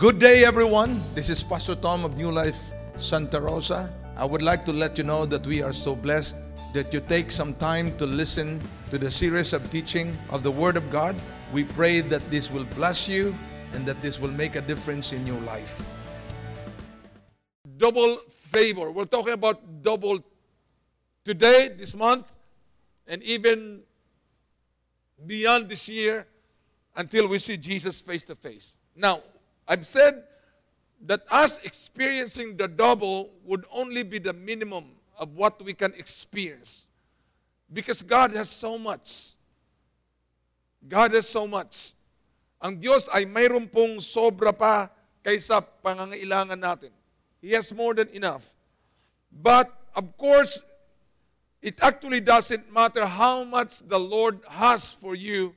Good day, everyone. This is Pastor Tom of New Life Santa Rosa. I would like to let you know that we are so blessed that you take some time to listen to the series of teaching of the Word of God. We pray that this will bless you and that this will make a difference in your life. double favor. We're talking about double today, this month, and even beyond this year until we see Jesus face to face. Now, I've said that us experiencing the double would only be the minimum of what we can experience. Because God has so much. God has so much. Ang Diyos ay mayroon pong sobra pa kaysa pangangailangan natin. He has more than enough. But of course, it actually doesn't matter how much the Lord has for you.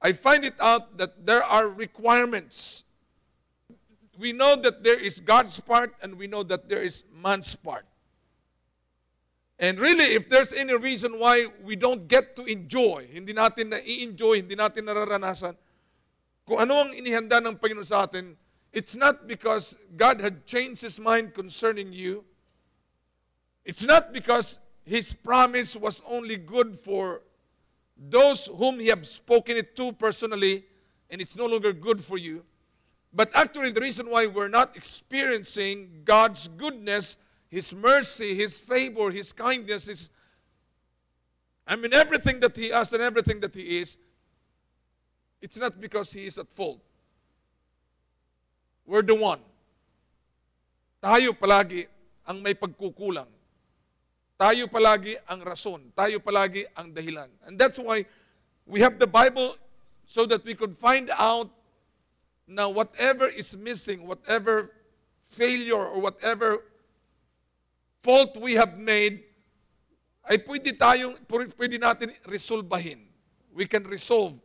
I find it out that there are requirements. We know that there is God's part and we know that there is man's part. And really, if there's any reason why we don't get to enjoy, hindi natin na-enjoy, hindi natin nararanasan, kung ano ang inihanda ng Panginoon sa atin, it's not because God had changed His mind concerning you. It's not because His promise was only good for those whom He have spoken it to personally, and it's no longer good for you. But actually, the reason why we're not experiencing God's goodness, His mercy, His favor, His kindness, His I mean, everything that He has and everything that He is, it's not because He is at fault. We're the one. Tayo palagi ang may pagkukulang. Tayo palagi ang rason. Tayo palagi ang dahilan. And that's why we have the Bible so that we could find out now whatever is missing, whatever failure or whatever fault we have made, ay pwede tayong, pwede natin resolbahin. We can resolve.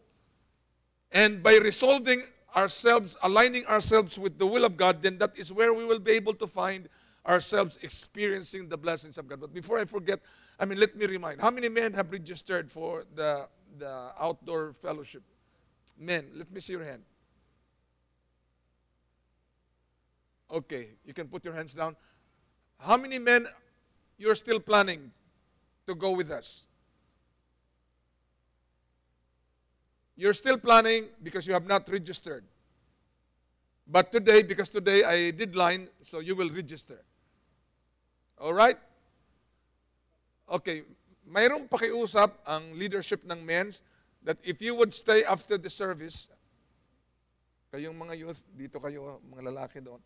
And by resolving ourselves, aligning ourselves with the will of God, then that is where we will be able to find ourselves experiencing the blessings of God. But before I forget, I mean, let me remind how many men have registered for the, the outdoor fellowship? Men, let me see your hand. Okay, you can put your hands down. How many men you're still planning to go with us? You're still planning because you have not registered. But today, because today I did line, so you will register. All right? Okay, mayroong pakiusap ang leadership ng men's that if you would stay after the service, kayong mga youth, dito kayo, mga lalaki doon,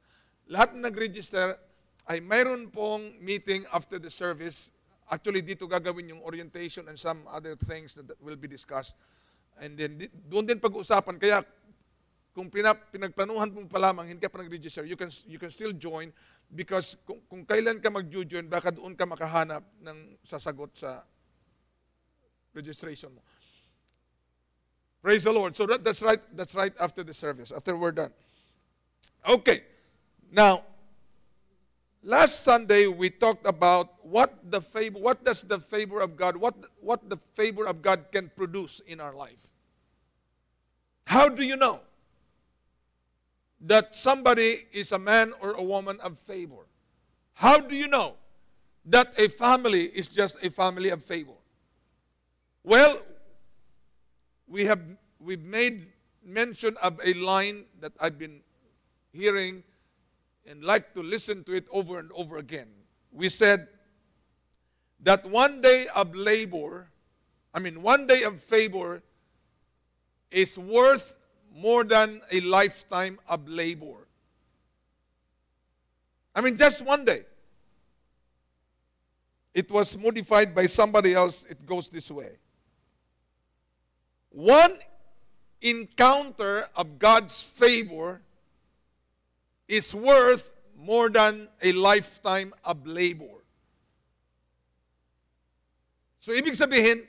lahat na nag-register ay mayroon pong meeting after the service. Actually, dito gagawin yung orientation and some other things that will be discussed. And then, doon din pag-usapan. Kaya, kung pinap, pinagplanuhan mo pa lamang, hindi ka pa nag-register, you can, you can still join because kung, kung kailan ka mag-join, baka doon ka makahanap ng sasagot sa registration mo. Praise the Lord. So that, that's right. That's right after the service. After we're done. Okay. Now, last Sunday we talked about what the favor, what does the favor of God, what, what the favor of God can produce in our life. How do you know that somebody is a man or a woman of favor? How do you know that a family is just a family of favor? Well, we have we've made mention of a line that I've been hearing and like to listen to it over and over again. We said that one day of labor, I mean, one day of favor is worth more than a lifetime of labor. I mean, just one day. It was modified by somebody else. It goes this way One encounter of God's favor is worth more than a lifetime of labor. So, ibig sabihin,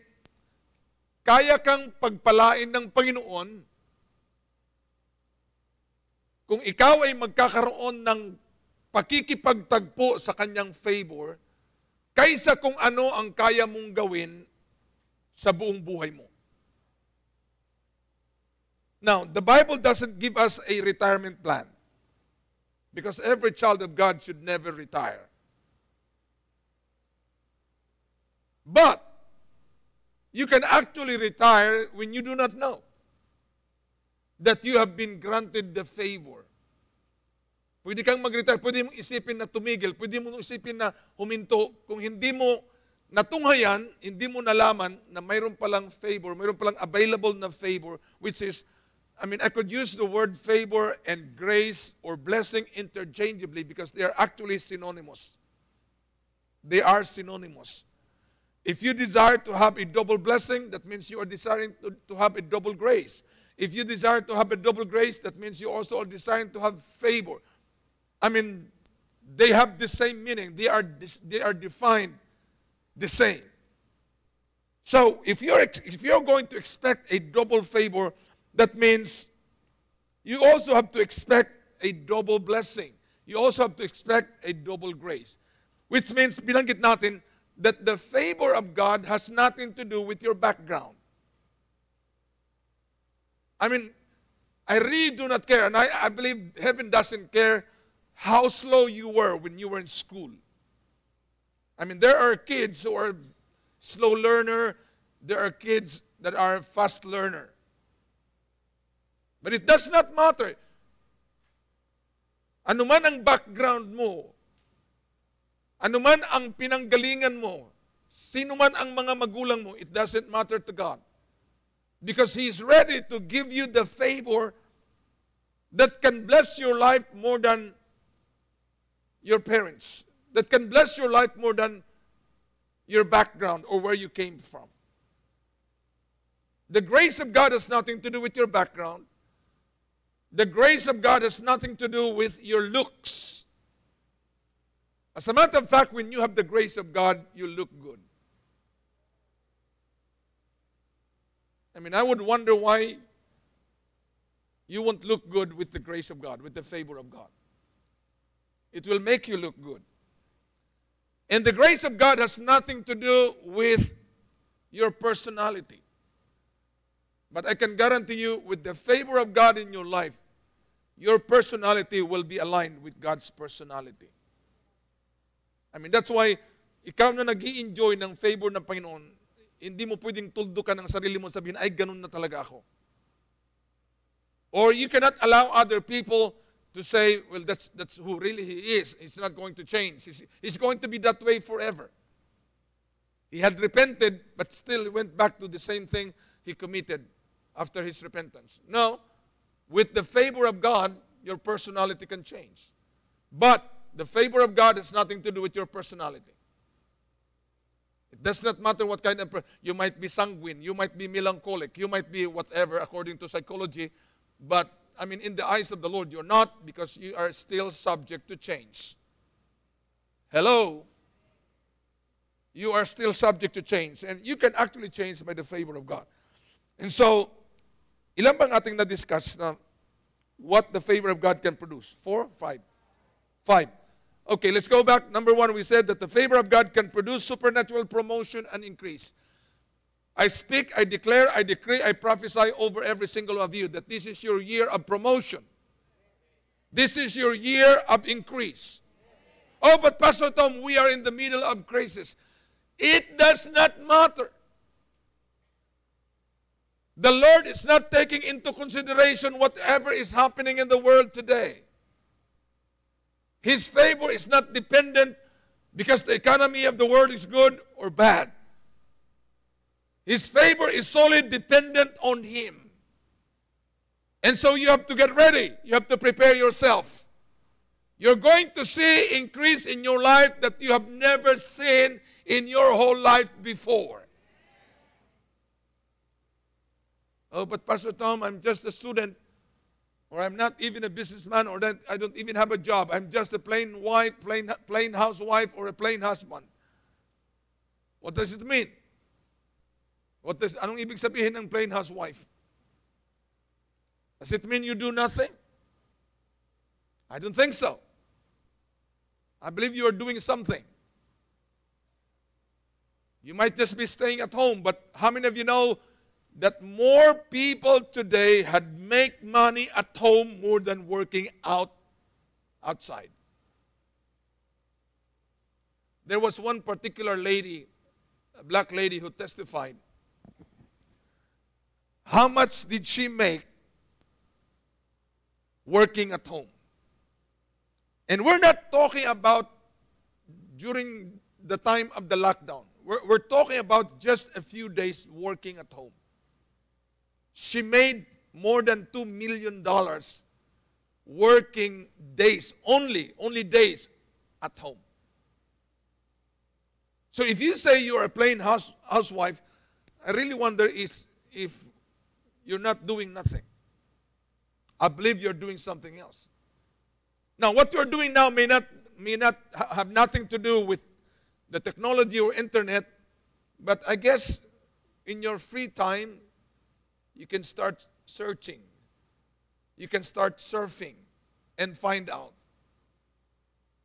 kaya kang pagpalain ng Panginoon kung ikaw ay magkakaroon ng pakikipagtagpo sa kanyang favor kaysa kung ano ang kaya mong gawin sa buong buhay mo. Now, the Bible doesn't give us a retirement plan. Because every child of God should never retire. But you can actually retire when you do not know that you have been granted the favor. Pwede kang mag-retire, pwede mong isipin na tumigil, pwede mong isipin na huminto. Kung hindi mo natunghayan, hindi mo nalaman na mayroon palang favor, mayroon palang available na favor, which is, I mean, I could use the word favor and grace or blessing interchangeably because they are actually synonymous. They are synonymous. If you desire to have a double blessing, that means you are desiring to, to have a double grace. If you desire to have a double grace, that means you also are desiring to have favor. I mean, they have the same meaning. They are, they are defined the same. So if you're, if you're going to expect a double favor, that means you also have to expect a double blessing. You also have to expect a double grace. Which means, binanggit natin, that the favor of God has nothing to do with your background. I mean, I really do not care, and I, I believe heaven doesn't care how slow you were when you were in school. I mean, there are kids who are slow learner, there are kids that are fast learner. But it does not matter. Ano man ang background mo, ano man ang pinanggalingan mo, sino man ang mga magulang mo, it doesn't matter to God. Because He is ready to give you the favor that can bless your life more than your parents, that can bless your life more than your background or where you came from. The grace of God has nothing to do with your background. The grace of God has nothing to do with your looks. As a matter of fact, when you have the grace of God, you look good. I mean, I would wonder why you won't look good with the grace of God, with the favor of God. It will make you look good. And the grace of God has nothing to do with your personality. But I can guarantee you, with the favor of God in your life, your personality will be aligned with God's personality. I mean, that's why ikaw na nag enjoy ng favor ng Panginoon, hindi mo pwedeng tuldo ka ng sarili mo sabihin, ay, ganun na talaga ako. Or you cannot allow other people to say, well, that's, that's who really he is. He's not going to change. He's, he's going to be that way forever. He had repented, but still went back to the same thing he committed after his repentance. No, with the favor of God, your personality can change. But the favor of God has nothing to do with your personality. It does not matter what kind of you might be sanguine, you might be melancholic, you might be whatever according to psychology, but I mean in the eyes of the Lord you're not because you are still subject to change. Hello. You are still subject to change and you can actually change by the favor of God. And so ilan bang ating na-discuss na what the favor of God can produce? Four? Five? Five. Okay, let's go back. Number one, we said that the favor of God can produce supernatural promotion and increase. I speak, I declare, I decree, I prophesy over every single of you that this is your year of promotion. This is your year of increase. Oh, but Pastor Tom, we are in the middle of crisis. It does not matter. The Lord is not taking into consideration whatever is happening in the world today. His favor is not dependent because the economy of the world is good or bad. His favor is solely dependent on Him. And so you have to get ready. You have to prepare yourself. You're going to see increase in your life that you have never seen in your whole life before. Oh, but Pastor Tom, I'm just a student or I'm not even a businessman, or that I don't even have a job. I'm just a plain wife, plain, plain housewife, or a plain husband. What does it mean? What does, anong ibig sabihin ng plain housewife? Does it mean you do nothing? I don't think so. I believe you are doing something. You might just be staying at home, but how many of you know that more people today had make money at home more than working out outside. There was one particular lady, a black lady, who testified. How much did she make working at home? And we're not talking about during the time of the lockdown. We're, we're talking about just a few days working at home. She made more than $2 million working days, only, only days at home. So if you say you're a plain house, housewife, I really wonder is if you're not doing nothing. I believe you're doing something else. Now, what you're doing now may not, may not have nothing to do with the technology or internet, but I guess in your free time, you can start searching. You can start surfing and find out.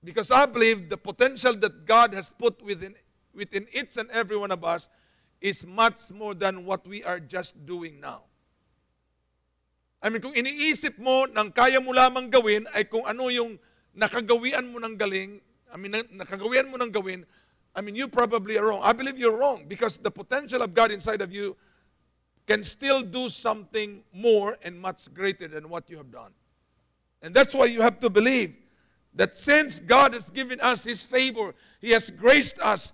Because I believe the potential that God has put within, within each and every one of us is much more than what we are just doing now. I mean, kung iniisip mo nang kaya mo lamang gawin ay kung ano yung nakagawian mo ng galing, I mean, nakagawian mo ng gawin, I mean, you probably are wrong. I believe you're wrong because the potential of God inside of you can still do something more and much greater than what you have done. And that's why you have to believe that since God has given us His favor, He has graced us,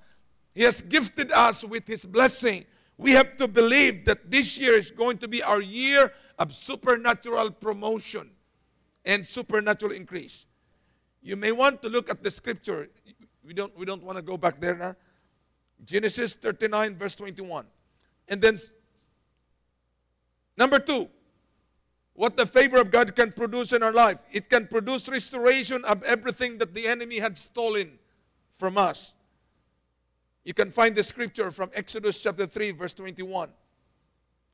He has gifted us with His blessing, we have to believe that this year is going to be our year of supernatural promotion and supernatural increase. You may want to look at the scripture we don't, we don't want to go back there now. Genesis 39, verse 21. And then, number two, what the favor of God can produce in our life. It can produce restoration of everything that the enemy had stolen from us. You can find the scripture from Exodus chapter 3, verse 21.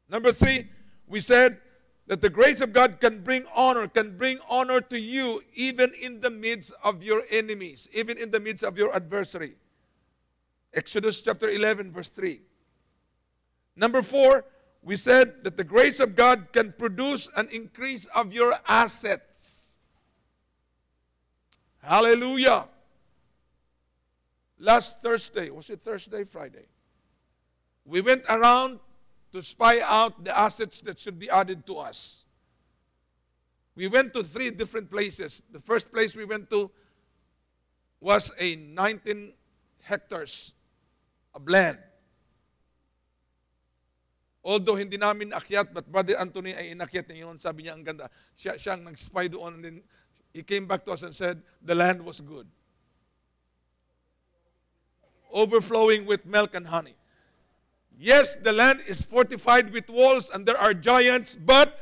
Number three, we said that the grace of God can bring honor, can bring honor to you even in the midst of your enemies, even in the midst of your adversary. Exodus chapter 11, verse 3. Number four, we said that the grace of God can produce an increase of your assets. Hallelujah. Last Thursday, was it Thursday, Friday? We went around to spy out the assets that should be added to us. We went to three different places. The first place we went to was a 19 hectares of land. Although hindi namin akyat, but Brother Anthony ay inakyat niya yun. Sabi niya, ang ganda. Siya, siyang nag-spy doon. And then he came back to us and said, the land was good. Overflowing with milk and honey. Yes, the land is fortified with walls and there are giants, but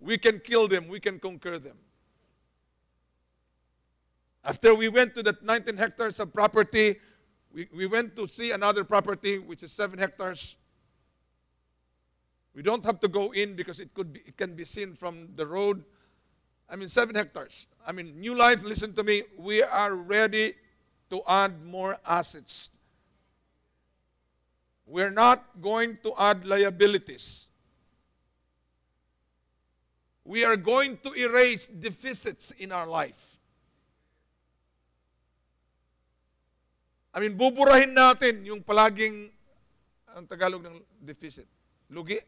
we can kill them, we can conquer them. After we went to that 19 hectares of property, we, we went to see another property which is 7 hectares. We don't have to go in because it could be, it can be seen from the road. I mean 7 hectares. I mean New Life, listen to me, we are ready to add more assets we're not going to add liabilities. We are going to erase deficits in our life. I mean, buburahin natin yung palaging, ang Tagalog ng deficit, lugi.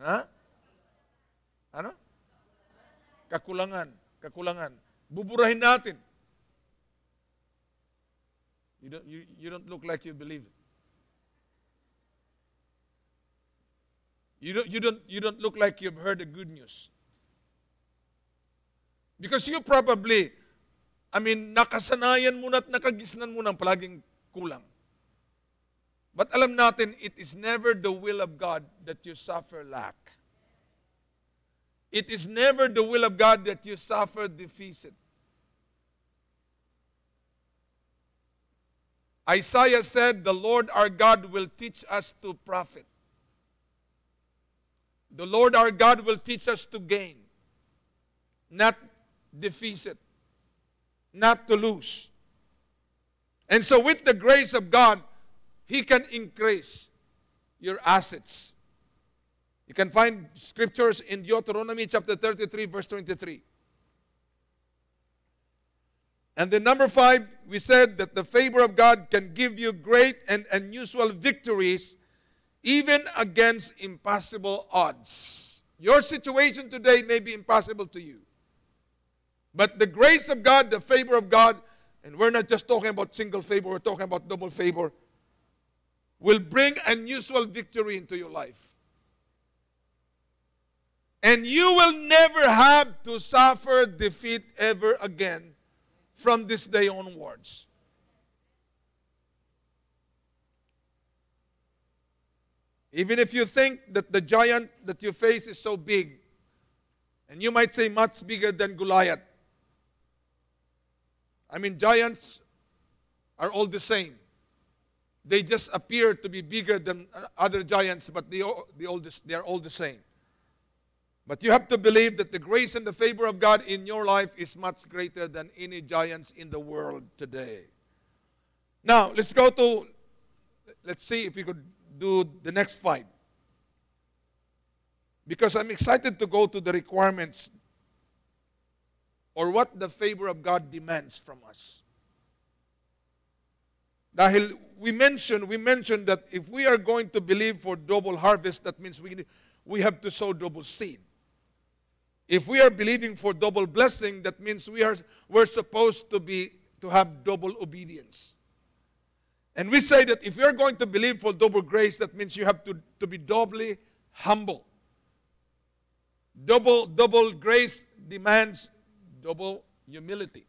Ha? Ano? Kakulangan. Kakulangan. Buburahin natin. You don't, you, you don't look like you believe it. You don't, you, don't, you don't look like you've heard the good news. Because you probably, I mean, nakasanayan mo na at nakagisnan mo ng palaging kulang. But alam natin, it is never the will of God that you suffer lack. It is never the will of God that you suffer deficit. Isaiah said, The Lord our God will teach us to profit. The Lord our God will teach us to gain, not deficit, not to lose. And so, with the grace of God, He can increase your assets. You can find scriptures in Deuteronomy chapter 33, verse 23. And then number five, we said that the favor of God can give you great and unusual victories even against impossible odds. Your situation today may be impossible to you. But the grace of God, the favor of God, and we're not just talking about single favor, we're talking about double favor, will bring unusual victory into your life. And you will never have to suffer defeat ever again from this day onwards. Even if you think that the giant that you face is so big, and you might say much bigger than Goliath. I mean, giants are all the same. They just appear to be bigger than other giants, but they, they, all, they are all the same. But you have to believe that the grace and the favor of God in your life is much greater than any giants in the world today. Now, let's go to, let's see if we could do the next five. Because I'm excited to go to the requirements or what the favor of God demands from us. Dahil we mentioned, we mentioned that if we are going to believe for double harvest, that means we, we have to sow double seed. If we are believing for double blessing, that means we are we're supposed to be to have double obedience. And we say that if you're going to believe for double grace, that means you have to, to be doubly humble. Double, double grace demands double humility.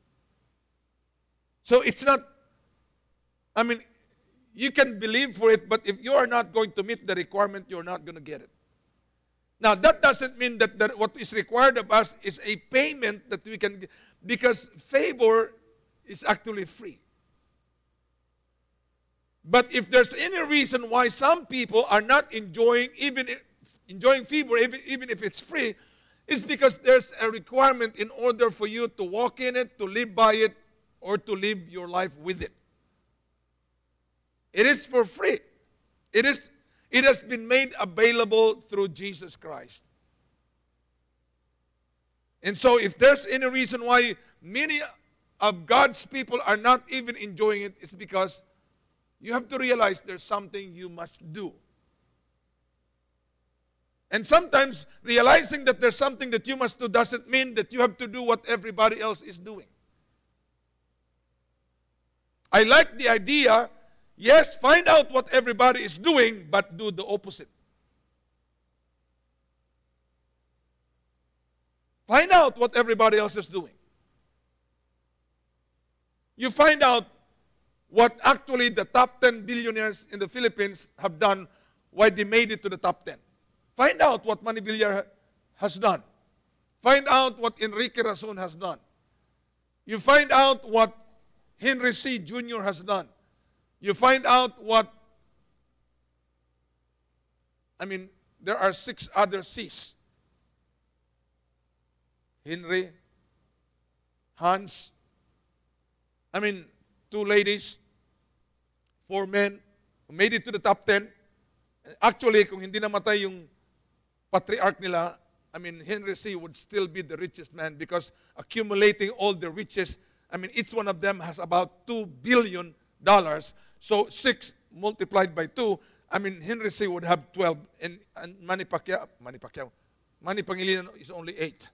So it's not, I mean, you can believe for it, but if you are not going to meet the requirement, you're not going to get it. Now, that doesn't mean that, what is required of us is a payment that we can, get, because favor is actually free. But if there's any reason why some people are not enjoying even enjoying favor, even, even if it's free, it's because there's a requirement in order for you to walk in it, to live by it, or to live your life with it. It is for free. It is it has been made available through Jesus Christ. And so if there's any reason why many of God's people are not even enjoying it, it's because you have to realize there's something you must do. And sometimes realizing that there's something that you must do doesn't mean that you have to do what everybody else is doing. I like the idea, yes, find out what everybody is doing, but do the opposite. Find out what everybody else is doing. You find out what actually the top 10 billionaires in the Philippines have done, why they made it to the top 10. Find out what Manny Villar has done. Find out what Enrique Razon has done. You find out what Henry Sy Jr. has done. You find out what, I mean, there are six other C's. Henry, Hans, I mean, two ladies, four men who made it to the top 10. Actually, kung hindi namatay yung patriarch nila, I mean, Henry C. would still be the richest man because accumulating all the riches, I mean, each one of them has about $2 billion. So six multiplied by two, I mean, Henry Sy would have 12. And, and Manny Pacquiao, Manny Pacquiao, Manny Pangilinan is only eight.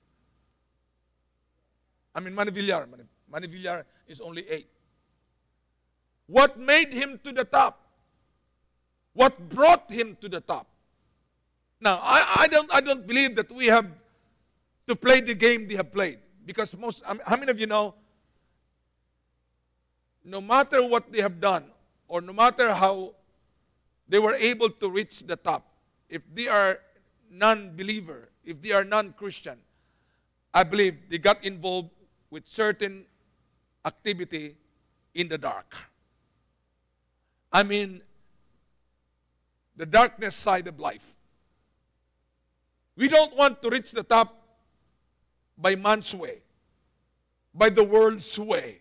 I mean, Manny Villar, Manny, Manny Villar is only eight. What made him to the top? What brought him to the top? Now, I, I, don't, I don't believe that we have to play the game they have played. Because most, how many of you know, no matter what they have done, or no matter how they were able to reach the top, if they are non believer, if they are non Christian, I believe they got involved with certain activity in the dark. I mean, the darkness side of life. We don't want to reach the top by man's way, by the world's way,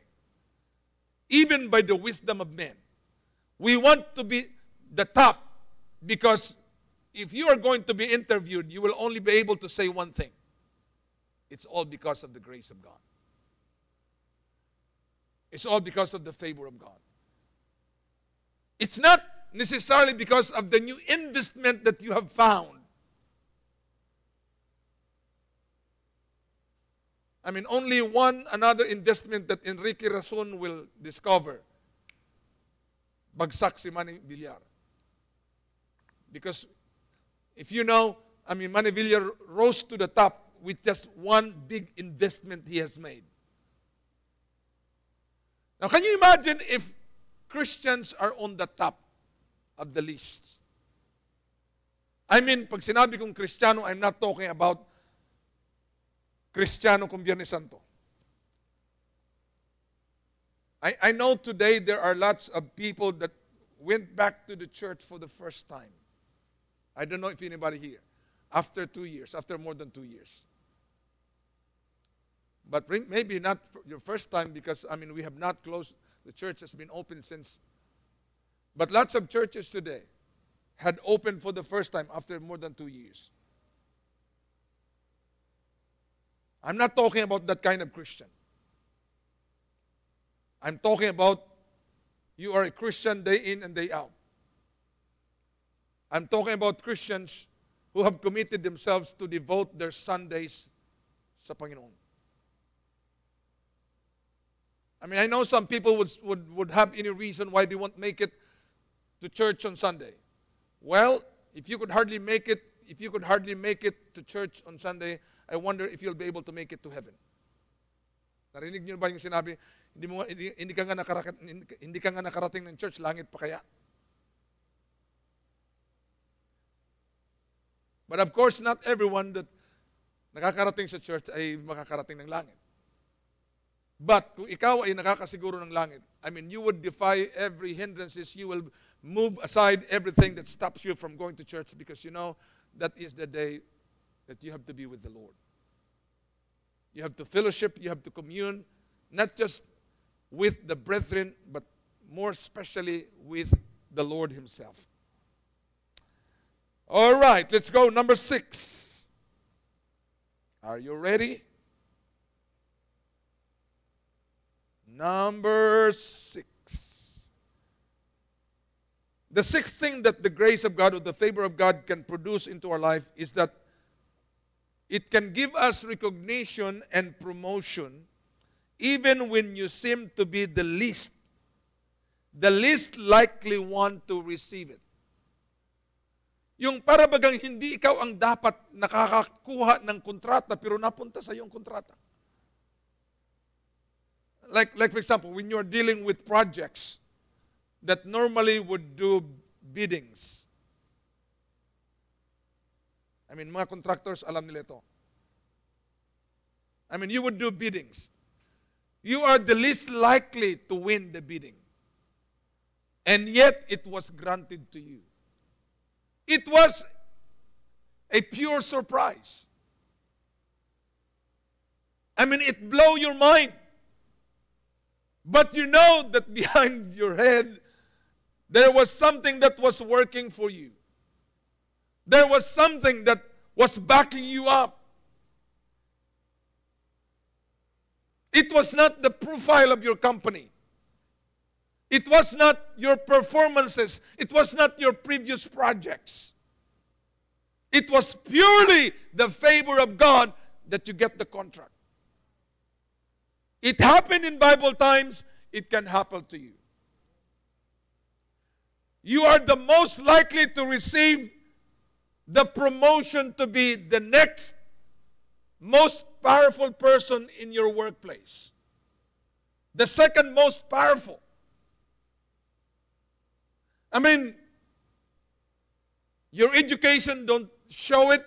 even by the wisdom of men. We want to be the top because if you are going to be interviewed, you will only be able to say one thing it's all because of the grace of God. It's all because of the favor of God. It's not necessarily because of the new investment that you have found. I mean, only one another investment that Enrique Razon will discover. Bagsak si Manny Villar. Because if you know, I mean, Manny Villar rose to the top with just one big investment he has made. Now, can you imagine if Christians are on the top of the list? I mean, pag sinabi kong Kristiyano, I'm not talking about Kristiyano kung Biyernes Santo. I, I know today there are lots of people that went back to the church for the first time. I don't know if anybody here. After two years, after more than two years. But maybe not your first time because, I mean, we have not closed, the church has been open since. But lots of churches today had opened for the first time after more than two years. I'm not talking about that kind of Christian. I'm talking about you are a Christian day in and day out. I'm talking about Christians who have committed themselves to devote their Sundays sa Panginoon. I mean, I know some people would, would, would have any reason why they won't make it to church on Sunday. Well, if you could hardly make it, if you could hardly make it to church on Sunday, I wonder if you'll be able to make it to heaven. Narinig niyo ba yung sinabi, hindi, mo, hindi, hindi, ka nga hindi ka nga nakarating ng church, langit pa kaya? But of course, not everyone that nakakarating sa church ay makakarating ng langit. But kung ikaw ay nakakasiguro ng langit, I mean, you would defy every hindrances. You will move aside everything that stops you from going to church because you know that is the day that you have to be with the Lord. You have to fellowship, you have to commune, not just with the brethren, but more especially with the Lord Himself. All right, let's go. Number six. Are you ready? Number six. The sixth thing that the grace of God or the favor of God can produce into our life is that it can give us recognition and promotion even when you seem to be the least, the least likely one to receive it. Yung para hindi ikaw ang dapat nakakakuha ng kontrata pero napunta sa iyong kontrata. Like, like for example, when you're dealing with projects that normally would do biddings. I mean, mga contractors, alam nila ito. I mean, you would do biddings. You are the least likely to win the bidding. And yet, it was granted to you. It was a pure surprise. I mean, it blow your mind. But you know that behind your head, there was something that was working for you. There was something that was backing you up. It was not the profile of your company. It was not your performances. It was not your previous projects. It was purely the favor of God that you get the contract. It happened in Bible times, it can happen to you. You are the most likely to receive the promotion to be the next most powerful person in your workplace. The second most powerful. I mean, your education don't show it.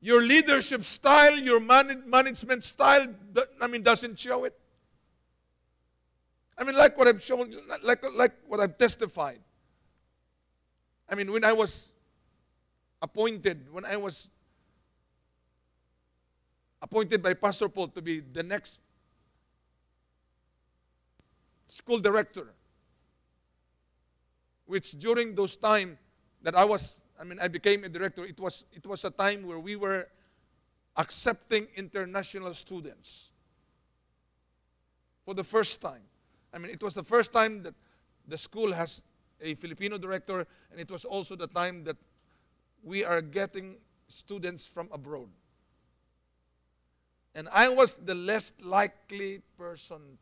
Your leadership style, your man- management style, I mean, doesn't show it. I mean, like what I've shown, like, like what I've testified. I mean, when I was appointed, when I was appointed by Pastor Paul to be the next school director. which during those time that I was, I mean, I became a director, it was, it was a time where we were accepting international students for the first time. I mean, it was the first time that the school has a Filipino director, and it was also the time that we are getting students from abroad. And I was the less likely person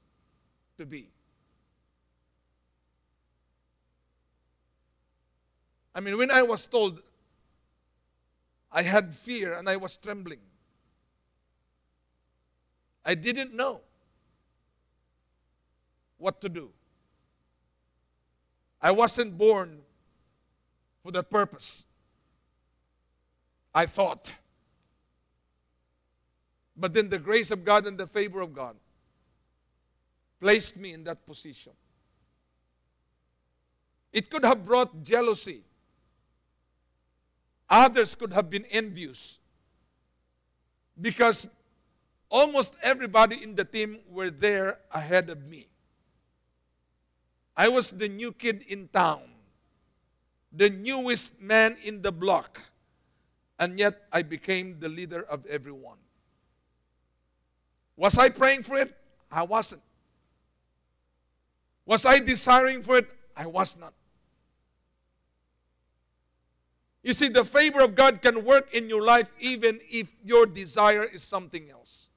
to be. I mean, when I was told, I had fear and I was trembling. I didn't know what to do. I wasn't born for that purpose. I thought. But then the grace of God and the favor of God placed me in that position. It could have brought jealousy. Others could have been envious. Because almost everybody in the team were there ahead of me. I was the new kid in town, the newest man in the block, and yet I became the leader of everyone. Was I praying for it? I wasn't. Was I desiring for it? I was not. You see, the favor of God can work in your life even if your desire is something else.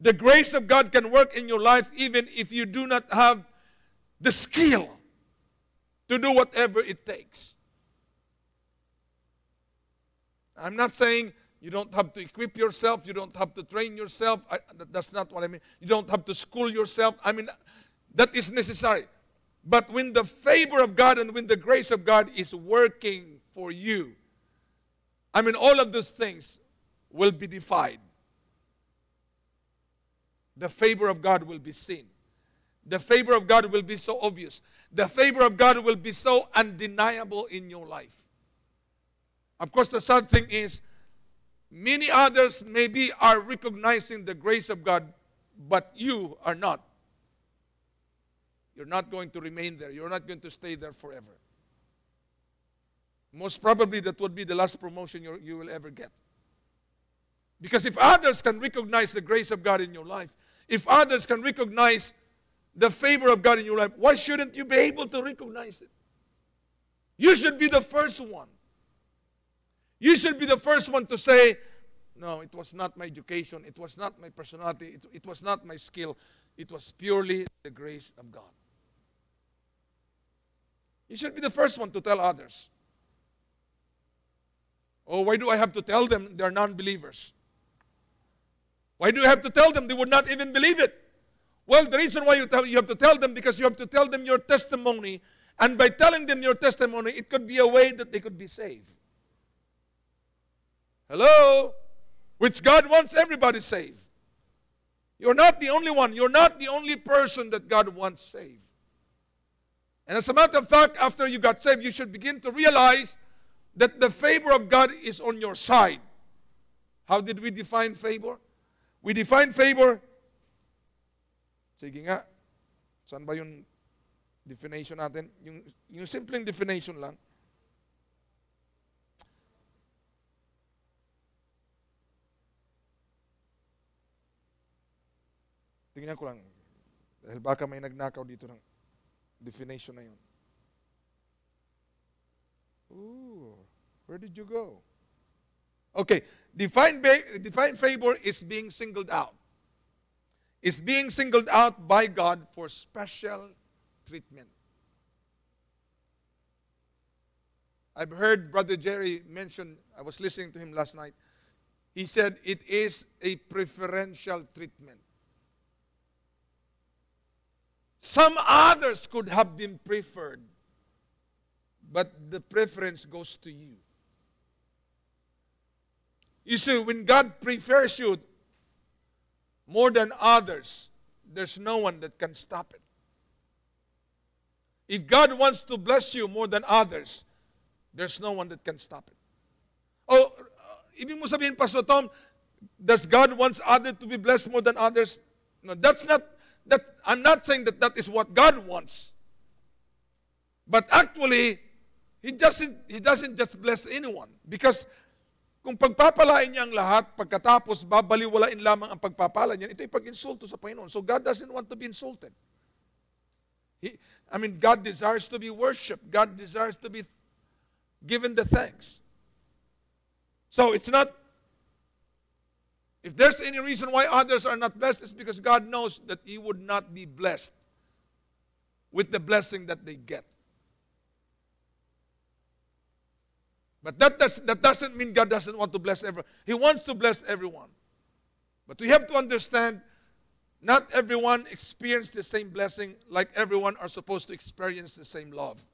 The grace of God can work in your life even if you do not have the skill to do whatever it takes. I'm not saying you don't have to equip yourself, you don't have to train yourself. I, that's not what I mean. You don't have to school yourself. I mean, that is necessary. But when the favor of God and when the grace of God is working for you, I mean, all of those things will be defied. The favor of God will be seen. The favor of God will be so obvious. The favor of God will be so undeniable in your life. Of course, the sad thing is, many others maybe are recognizing the grace of God, but you are not. You're not going to remain there. You're not going to stay there forever. Most probably, that would be the last promotion you, will ever get. Because if others can recognize the grace of God in your life, if others can recognize the favor of God in your life, why shouldn't you be able to recognize it? You should be the first one. You should be the first one to say, No, it was not my education, it was not my personality, it, it was not my skill, it was purely the grace of God. You should be the first one to tell others. Oh, why do I have to tell them they're non believers? Why do I have to tell them they would not even believe it? Well, the reason why you, tell, you have to tell them because you have to tell them your testimony. And by telling them your testimony, it could be a way that they could be saved. Hello? Which God wants everybody saved. You're not the only one. You're not the only person that God wants saved. And as a matter of fact, after you got saved, you should begin to realize that the favor of God is on your side. How did we define favor? We define favor Sige nga, saan ba yung definition natin? Yung, yung simpleng definition lang. Tingnan ko lang. Dahil baka may nagnakaw dito ng definition na yun. Ooh, where did you go? Okay, define, define favor is being singled out is being singled out by God for special treatment. I've heard Brother Jerry mention, I was listening to him last night. He said it is a preferential treatment. Some others could have been preferred, but the preference goes to you. You see, when God prefers you, more than others, there's no one that can stop it. If God wants to bless you more than others, there's no one that can stop it. Oh, uh, ibig mo sabihin, Pastor Tom, does God wants others to be blessed more than others? No, that's not, that, I'm not saying that that is what God wants. But actually, he doesn't, he doesn't just bless anyone. Because kung pagpapalain niya ang lahat, pagkatapos babaliwalain lamang ang pagpapala niya, ito'y pag-insulto sa Panginoon. So God doesn't want to be insulted. He, I mean, God desires to be worshipped. God desires to be given the thanks. So it's not, if there's any reason why others are not blessed, it's because God knows that He would not be blessed with the blessing that they get. But that, does, that doesn't mean God doesn't want to bless everyone. He wants to bless everyone. But we have to understand not everyone experiences the same blessing like everyone are supposed to experience the same love.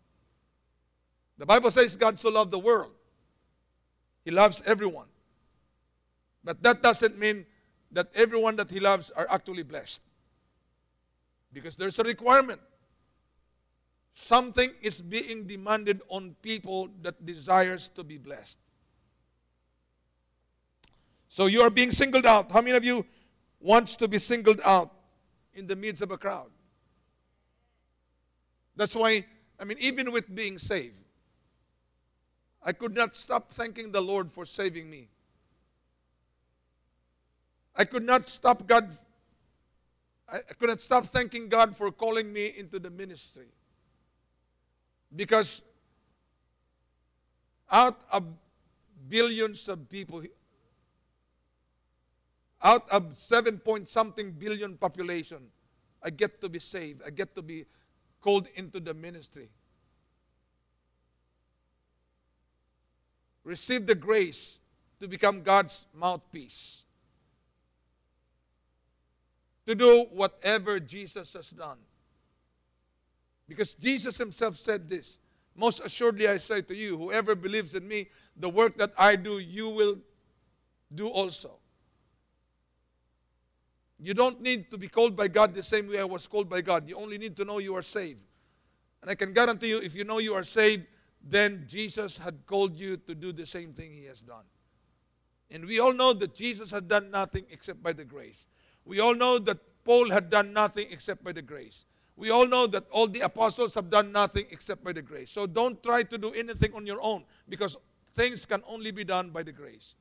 The Bible says God so loved the world. He loves everyone. But that doesn't mean that everyone that He loves are actually blessed. Because there's a requirement. Something is being demanded on people that desires to be blessed. So you are being singled out. How many of you wants to be singled out in the midst of a crowd? That's why, I mean, even with being saved, I could not stop thanking the Lord for saving me. I could not stop God. I could not stop thanking God for calling me into the ministry. Because out of billions of people, out of seven point something billion population, I get to be saved. I get to be called into the ministry. Receive the grace to become God's mouthpiece. To do whatever Jesus has done. Because Jesus himself said this Most assuredly, I say to you, whoever believes in me, the work that I do, you will do also. You don't need to be called by God the same way I was called by God. You only need to know you are saved. And I can guarantee you, if you know you are saved, then Jesus had called you to do the same thing he has done. And we all know that Jesus had done nothing except by the grace. We all know that Paul had done nothing except by the grace. We all know that all the apostles have done nothing except by the grace. So don't try to do anything on your own because things can only be done by the grace.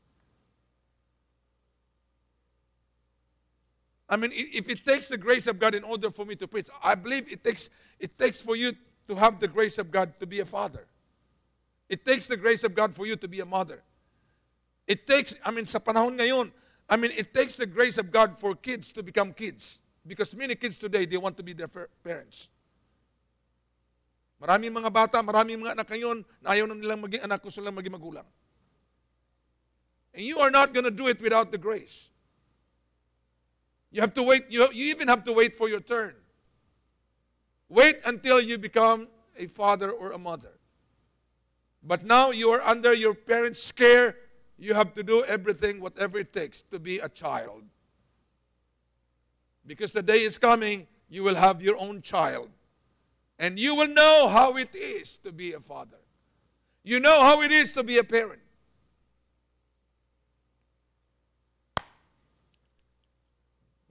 I mean, if it takes the grace of God in order for me to preach, I believe it takes, it takes for you to have the grace of God to be a father. It takes the grace of God for you to be a mother. It takes, I mean, sa panahon ngayon, I mean, it takes the grace of God for kids to become kids. Because many kids today, they want to be their parents. Maraming mga bata, maraming mga anak ngayon na ayaw na nilang maging anak, gusto lang maging magulang. And you are not going to do it without the grace. You have to wait, you, you even have to wait for your turn. Wait until you become a father or a mother. But now you are under your parents' care. You have to do everything, whatever it takes, to be a child. Because the day is coming, you will have your own child. And you will know how it is to be a father. You know how it is to be a parent.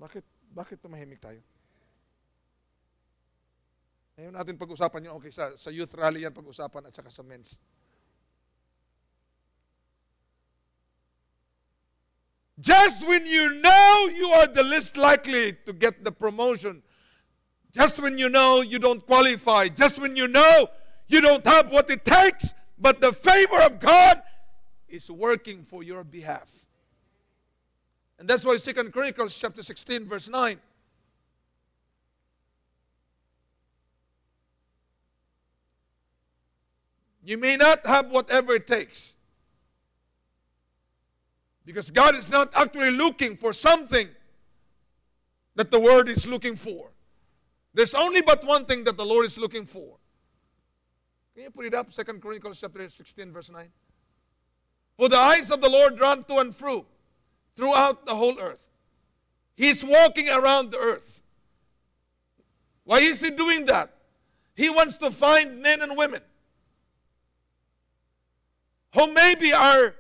Bakit, bakit tumahimik tayo? Ngayon natin pag-usapan yung okay sa, sa youth rally yan pag-usapan at saka sa men's. Just when you know you are the least likely to get the promotion, just when you know you don't qualify, just when you know you don't have what it takes, but the favor of God is working for your behalf. And that's why Second Chronicles chapter 16, verse 9. You may not have whatever it takes. Because God is not actually looking for something that the world is looking for. There's only but one thing that the Lord is looking for. Can you put it up? Second Chronicles chapter 16, verse 9. For the eyes of the Lord run to and fro throughout the whole earth. He's walking around the earth. Why is he doing that? He wants to find men and women who maybe are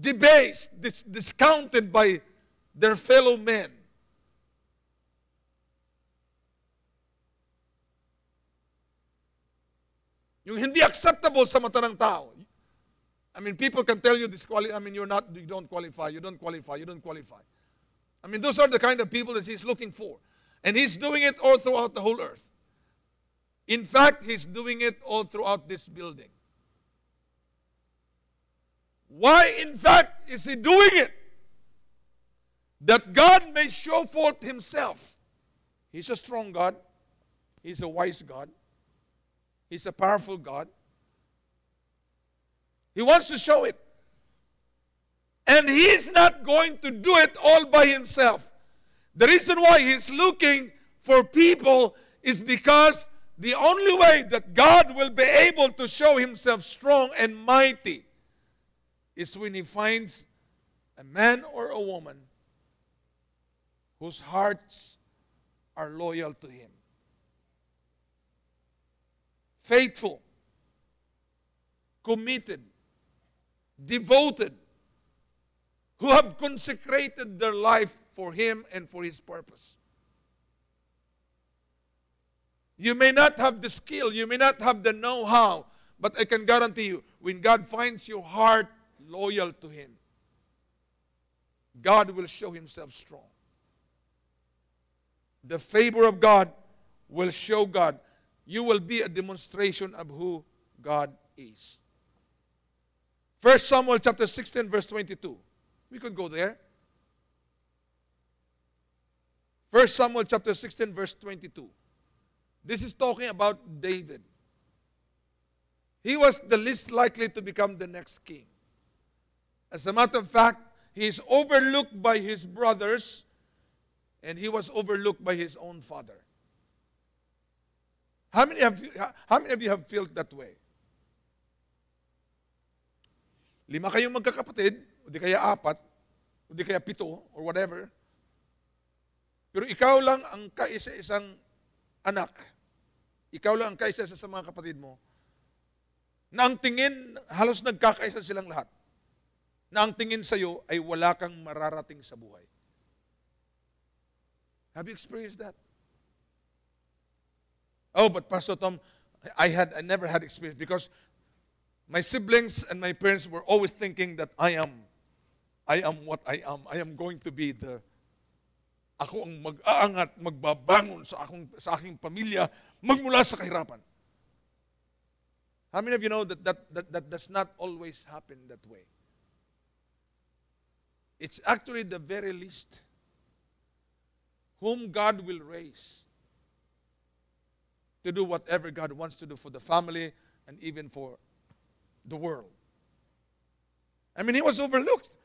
debased, dis- discounted by their fellow men. Yung hindi acceptable sa mata ng tao. I mean, people can tell you this quali- I mean, you're not, you don't qualify, you don't qualify, you don't qualify. I mean, those are the kind of people that he's looking for. And he's doing it all throughout the whole earth. In fact, he's doing it all throughout this building. Why, in fact, is he doing it? That God may show forth himself. He's a strong God, he's a wise God, he's a powerful God. He wants to show it. And he's not going to do it all by himself. The reason why he's looking for people is because the only way that God will be able to show himself strong and mighty is when he finds a man or a woman whose hearts are loyal to him. Faithful, committed, devoted, who have consecrated their life for him and for his purpose. You may not have the skill, you may not have the know how, but I can guarantee you, when God finds your heart loyal to Him, God will show Himself strong. The favor of God will show God. You will be a demonstration of who God is. 1 Samuel chapter 16, verse 22. We could go there. 1 Samuel chapter 16, verse 22. This is talking about David. He was the least likely to become the next king. As a matter of fact, he is overlooked by his brothers and he was overlooked by his own father. How many of you, how many of you have felt that way? Lima kayong magkakapatid, o di kaya apat, o di kaya pito, or whatever. Pero ikaw lang ang kaisa-isang anak. Ikaw lang ang kaisa sa mga kapatid mo. Na ang tingin, halos nagkakaisa silang lahat. Na ang tingin sa iyo ay wala kang mararating sa buhay. Have you experienced that? Oh, but Pastor Tom, I had I never had experience because my siblings and my parents were always thinking that I am I am what I am. I am going to be the ako ang mag-aangat, magbabangon sa akong sa aking pamilya magmula sa kahirapan. How many of you know that that, that that does not always happen that way? It's actually the very least whom God will raise to do whatever God wants to do for the family and even for the world. I mean, he was overlooked.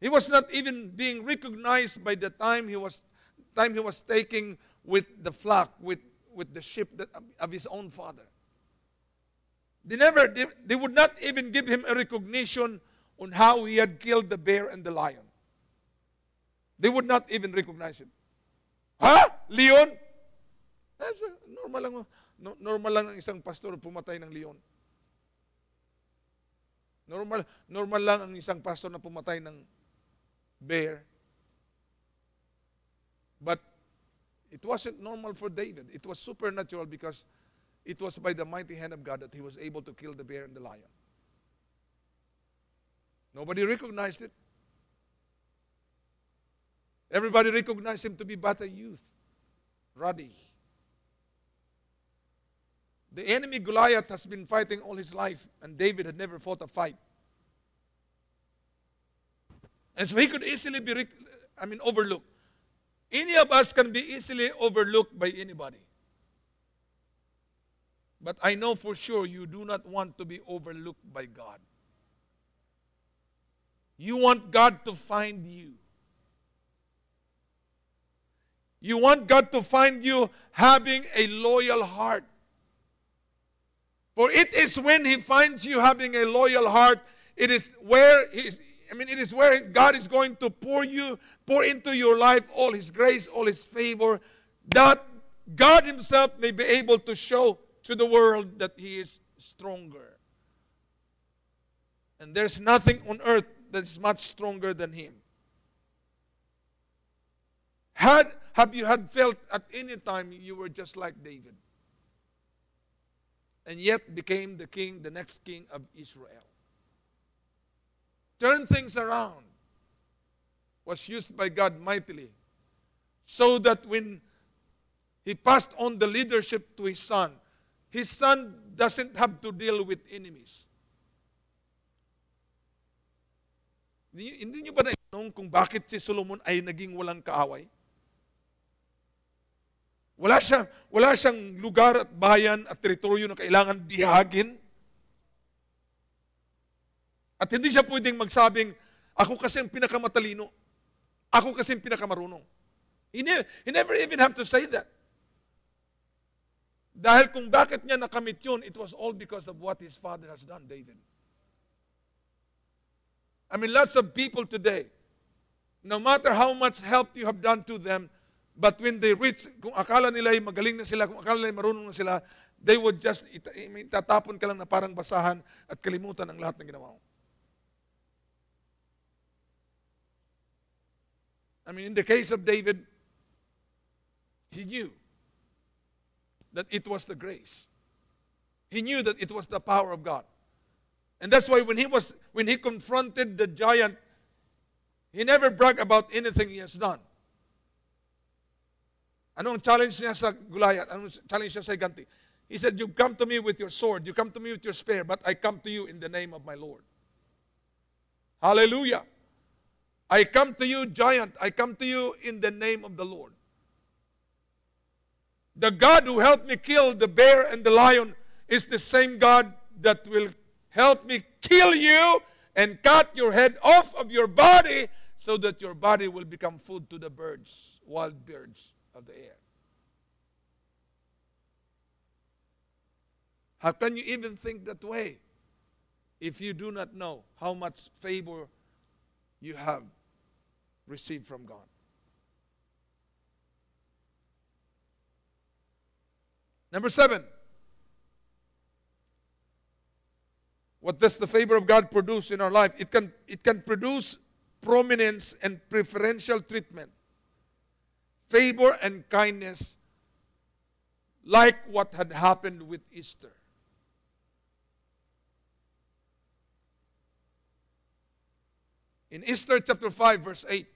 He was not even being recognized by the time he was time he was taking with the flock, with, with the sheep that, of his own father. They never they, they would not even give him a recognition on how he had killed the bear and the lion. They would not even recognize it. Ha? Leon? That's a, normal lang, no- normal lang ang isang pastor pumatay ng leon. Normal, normal lang ang isang pastor na pumatay ng bear. But it wasn't normal for David. It was supernatural because it was by the mighty hand of God that he was able to kill the bear and the lion. Nobody recognized it. Everybody recognized him to be but a youth, ruddy. The enemy Goliath has been fighting all his life, and David had never fought a fight. And so he could easily be, I mean, overlooked. Any of us can be easily overlooked by anybody. But I know for sure you do not want to be overlooked by God. You want God to find you. You want God to find you having a loyal heart. For it is when He finds you having a loyal heart, it is where He is, I mean, it is where God is going to pour you, pour into your life all His grace, all His favor, that God Himself may be able to show to the world that He is stronger. And there's nothing on earth that is much stronger than Him. Had, have you had felt at any time you were just like David? and yet became the king, the next king of Israel. Turned things around. Was used by God mightily. So that when he passed on the leadership to his son, his son doesn't have to deal with enemies. Hindi, nyo ba naitanong kung bakit si Solomon ay naging walang kaaway? Wala siyang, wala siyang lugar at bayan at teritoryo na kailangan bihagin. At hindi siya pwedeng magsabing, ako kasi ang pinakamatalino. Ako kasi ang pinakamarunong. He, ne- he never even have to say that. Dahil kung bakit niya nakamit yun, it was all because of what his father has done, David. I mean, lots of people today, no matter how much help you have done to them, but when they reach, kung akala nila ay magaling na sila, kung akala nila marunong na sila, they would just, ita, tatapon ka lang na parang basahan at kalimutan ang lahat ng ginawa mo. I mean, in the case of David, he knew that it was the grace. He knew that it was the power of God. And that's why when he was when he confronted the giant, he never bragged about anything he has done. Anong challenge niya sa Goliath? Anong challenge niya sa Ganti? He said, You come to me with your sword, you come to me with your spear, but I come to you in the name of my Lord. Hallelujah. I come to you, giant. I come to you in the name of the Lord. The God who helped me kill the bear and the lion is the same God that will help me kill you and cut your head off of your body so that your body will become food to the birds, wild birds of the air. How can you even think that way if you do not know how much favor you have received from God? Number seven. What does the favor of God produce in our life? It can, it can produce prominence and preferential treatment, favor and kindness, like what had happened with Esther. In Esther chapter 5, verse 8,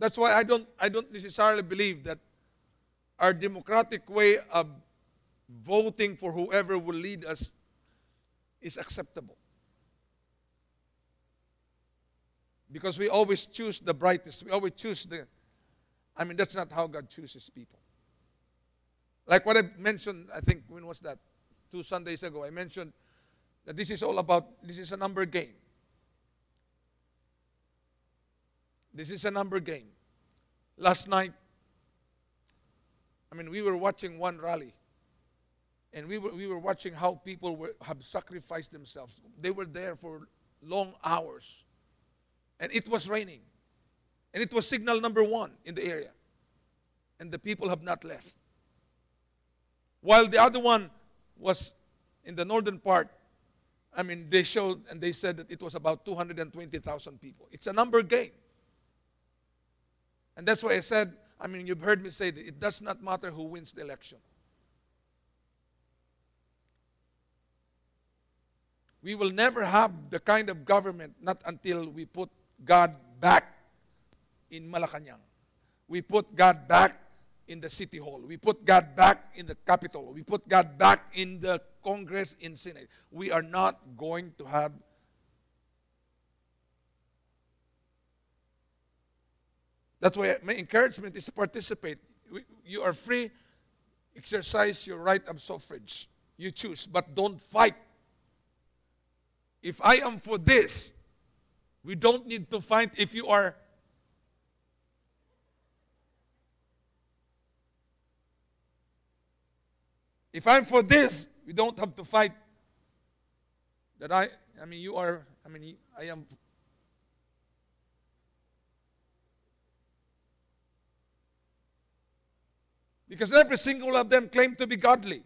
That's why I don't, I don't necessarily believe that our democratic way of voting for whoever will lead us is acceptable. Because we always choose the brightest. We always choose the. I mean, that's not how God chooses people. Like what I mentioned, I think, when was that? Two Sundays ago, I mentioned that this is all about, this is a number game. This is a number game. Last night, I mean, we were watching one rally, and we were, we were watching how people were, have sacrificed themselves. They were there for long hours, and it was raining, and it was signal number one in the area, and the people have not left. While the other one was in the northern part, I mean, they showed and they said that it was about 220,000 people. It's a number game. And that's why I said, I mean, you've heard me say that it does not matter who wins the election. We will never have the kind of government not until we put God back in Malacanang. We put God back in the city hall. We put God back in the capital. We put God back in the Congress, in Senate. We are not going to have That's why my encouragement is to participate. You are free, exercise your right of suffrage. You choose, but don't fight. If I am for this, we don't need to fight if you are If I'm for this, we don't have to fight. That I, I mean, you are, I mean, I am Because every single of them claim to be godly.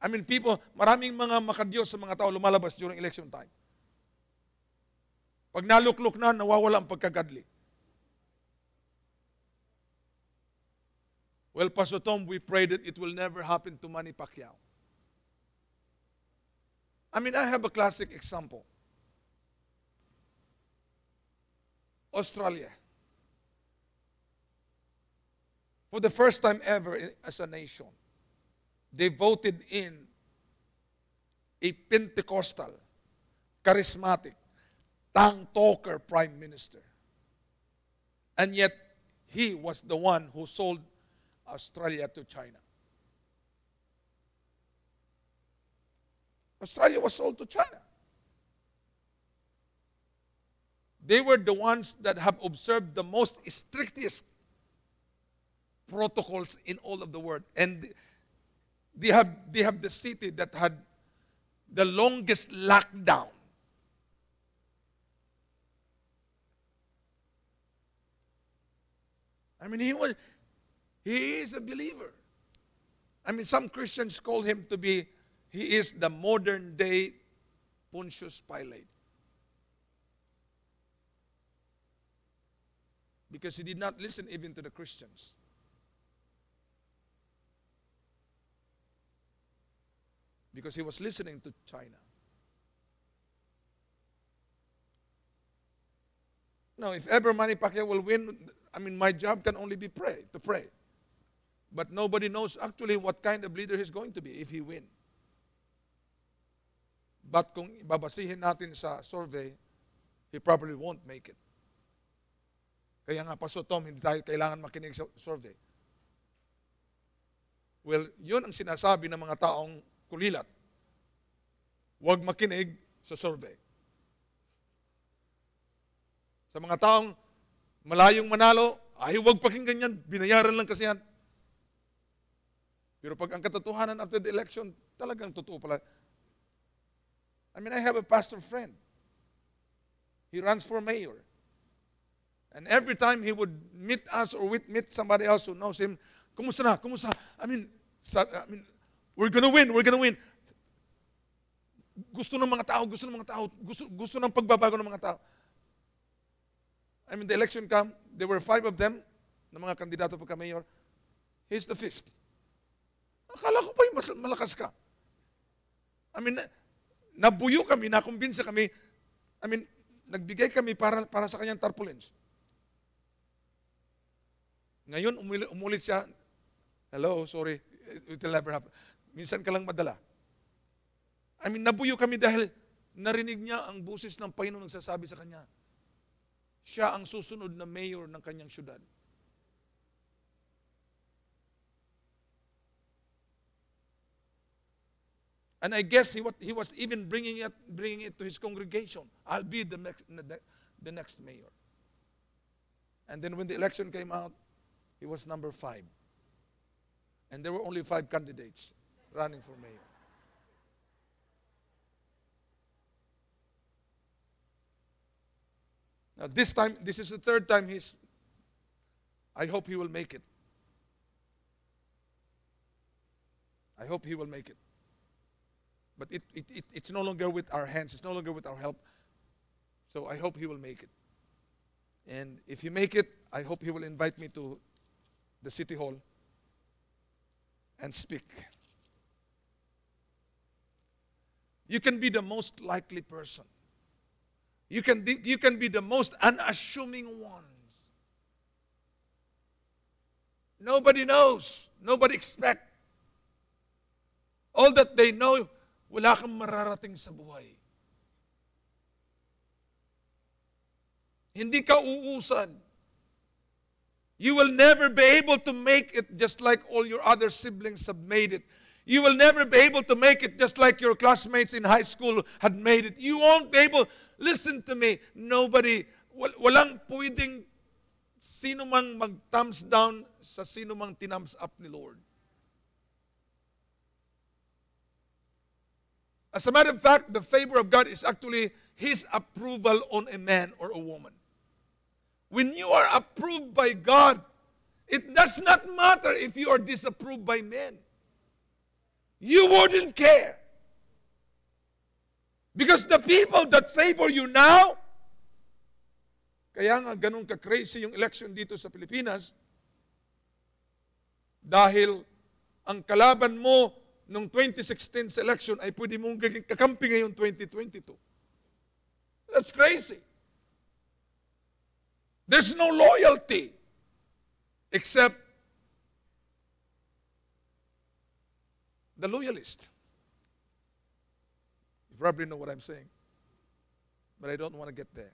I mean, people, maraming mga makadiyos sa mga tao lumalabas during election time. Pag naluklok na, nawawala ang pagkagadli. Well, Pastor Tom, we pray that it will never happen to Manny Pacquiao. I mean, I have a classic example. Australia. For the first time ever as a nation, they voted in a Pentecostal, charismatic, tongue talker prime minister. And yet, he was the one who sold Australia to China. Australia was sold to China. They were the ones that have observed the most strictest protocols in all of the world. And they have, they have the city that had the longest lockdown. I mean, he was, he is a believer. I mean, some Christians call him to be, he is the modern day Pontius Pilate. Because he did not listen even to the Christians. Because he was listening to China. Now, if ever Manny Pacquiao will win, I mean, my job can only be pray, to pray. But nobody knows actually what kind of leader he's going to be if he win. But kung babasihin natin sa survey, he probably won't make it. Kaya nga, Pastor Tom, hindi tayo kailangan makinig sa survey. Well, yun ang sinasabi ng mga taong kulilat. Huwag makinig sa survey. Sa mga taong malayong manalo, ay huwag pakinggan yan, binayaran lang kasi yan. Pero pag ang katotohanan after the election, talagang totoo pala. I mean, I have a pastor friend. He runs for mayor. And every time he would meet us or with, meet somebody else who knows him, kumusta na, kumusta? I mean, sa, I mean, we're gonna win, we're gonna win. Gusto ng mga tao, gusto ng mga tao, gusto, gusto ng pagbabago ng mga tao. I mean, the election come, there were five of them, na mga kandidato pagka mayor. He's the fifth. Akala ko pa yung mas- malakas ka. I mean, na- nabuyo kami, nakumbinsa kami. I mean, nagbigay kami para, para sa kanyang tarpaulins. Ngayon, umulit, umulit siya. Hello, sorry. It will never happen. Minsan ka lang madala. I mean, nabuyo kami dahil narinig niya ang busis ng Panginoon nagsasabi sa kanya. Siya ang susunod na mayor ng kanyang syudad. And I guess he, what, he was even bringing it, bringing it to his congregation. I'll be the next, the, next mayor. And then when the election came out, he was number five. And there were only five candidates running for mayor. Now, this time, this is the third time he's. I hope he will make it. I hope he will make it. But it, it, it, it's no longer with our hands, it's no longer with our help. So I hope he will make it. And if he make it, I hope he will invite me to the city hall and speak. You can be the most likely person. You can, be- you can be the most unassuming ones. Nobody knows. Nobody expect. All that they know, wala kang mararating sa buhay. Hindi ka uusan. You will never be able to make it just like all your other siblings have made it. You will never be able to make it just like your classmates in high school had made it. You won't be able, listen to me, nobody, walang pwedeng sino mang mag-thumbs down sa sino mang tinums up ni Lord. As a matter of fact, the favor of God is actually His approval on a man or a woman. When you are approved by God, it does not matter if you are disapproved by men. You wouldn't care. Because the people that favor you now, kaya nga ganun ka-crazy yung election dito sa Pilipinas, Dahil ang kalaban mo nung 2016 election ay pwede mong gaging kakampi ngayon 2022. That's crazy. There's no loyalty except the loyalist. You probably know what I'm saying, but I don't want to get there.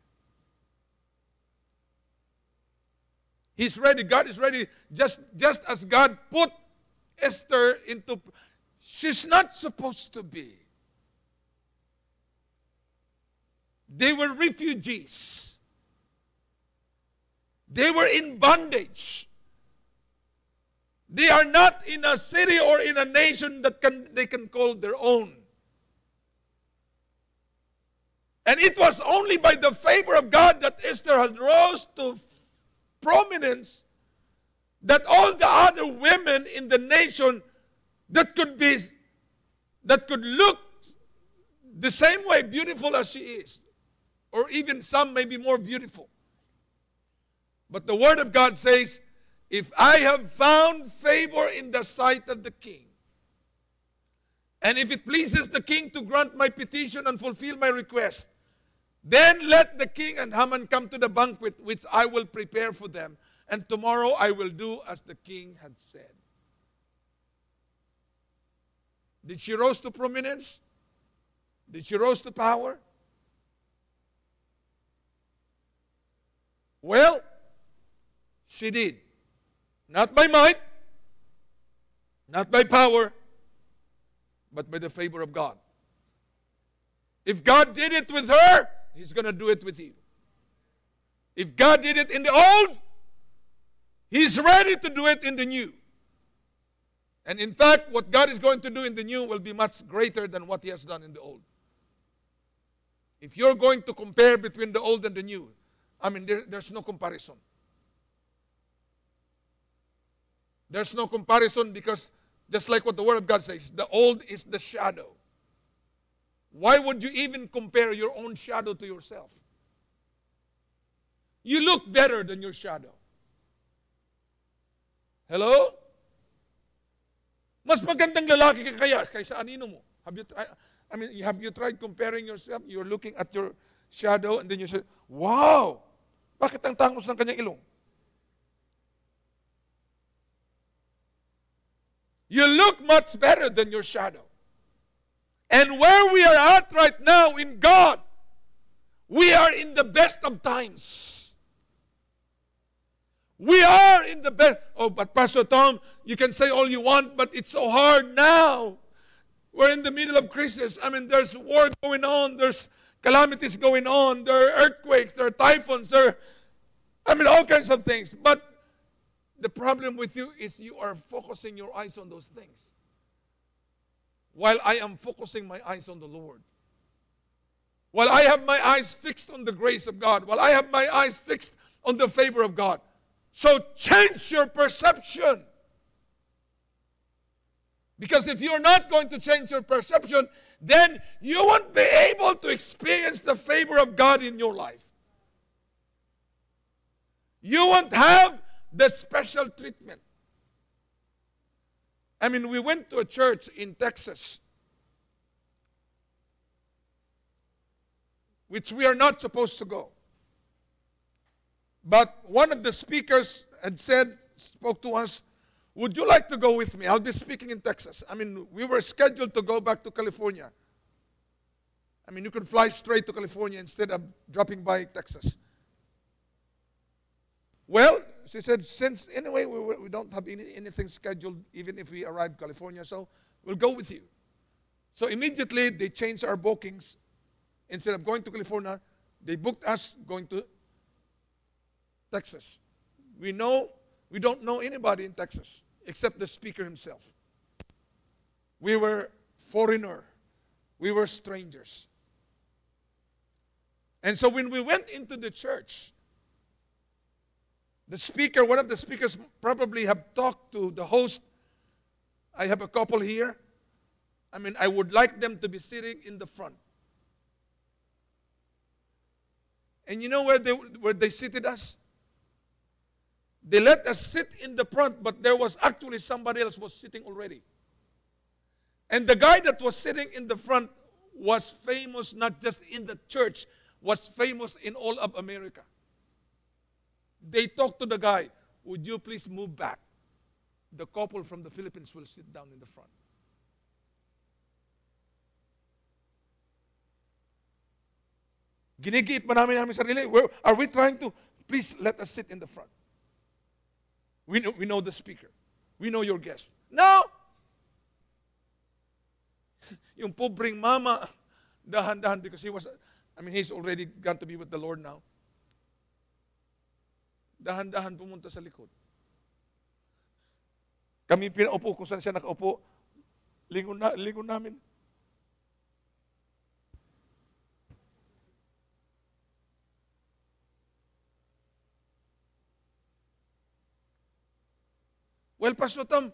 He's ready. God is ready. Just, just as God put Esther into, she's not supposed to be. They were refugees. They were in bondage. They are not in a city or in a nation that can, they can call their own. And it was only by the favor of God that Esther had rose to prominence that all the other women in the nation that could be that could look the same way beautiful as she is or even some may be more beautiful but the word of god says if i have found favor in the sight of the king and if it pleases the king to grant my petition and fulfill my request then let the king and Haman come to the banquet which I will prepare for them, and tomorrow I will do as the king had said. Did she rose to prominence? Did she rose to power? Well, she did. Not by might, not by power, but by the favor of God. If God did it with her, He's going to do it with you. If God did it in the old, He's ready to do it in the new. And in fact, what God is going to do in the new will be much greater than what He has done in the old. If you're going to compare between the old and the new, I mean, there, there's no comparison. There's no comparison because, just like what the Word of God says, the old is the shadow. Why would you even compare your own shadow to yourself? You look better than your shadow. Hello? Mas magandang lalaki ka kaya kaysa anino mo. Have you tried, I mean, have you tried comparing yourself? You're looking at your shadow and then you say, Wow! Bakit ang tangos ng kanyang ilong? You look much better than your shadow. And where we are at right now in God, we are in the best of times. We are in the best. Oh, but Pastor Tom, you can say all you want, but it's so hard now. We're in the middle of crisis. I mean, there's war going on, there's calamities going on, there are earthquakes, there are typhoons, there are, I mean, all kinds of things. But the problem with you is you are focusing your eyes on those things while I am focusing my eyes on the Lord. While I have my eyes fixed on the grace of God, while I have my eyes fixed on the favor of God. So change your perception. Because if you're not going to change your perception, then you won't be able to experience the favor of God in your life. You won't have the special treatment. I mean, we went to a church in Texas, which we are not supposed to go. But one of the speakers had said, spoke to us, Would you like to go with me? I'll be speaking in Texas. I mean, we were scheduled to go back to California. I mean, you can fly straight to California instead of dropping by Texas. Well, she said, since anyway we, we don't have any, anything scheduled, even if we arrive California, so we'll go with you. So immediately they changed our bookings. Instead of going to California, they booked us going to Texas. We know we don't know anybody in Texas except the speaker himself. We were foreigner. We were strangers. And so when we went into the church, the speaker, one of the speakers probably have talked to the host. I have a couple here. I mean, I would like them to be sitting in the front. And you know where they, where they seated us? They let us sit in the front, but there was actually somebody else was sitting already. And the guy that was sitting in the front was famous not just in the church, was famous in all of America. They talked to the guy, Would you please move back? The couple from the Philippines will sit down in the front. Ginigiit ba namin namin sarili? Where, are we trying to, please let us sit in the front. We know, we know the speaker. We know your guest. No! Yung pobreng mama, dahan-dahan because he was, I mean, he's already gone to be with the Lord now. Dahan-dahan pumunta sa likod. Kami pinaupo kung saan siya nakaupo. Lingon, na, lingon namin. Well, Pastor Tom,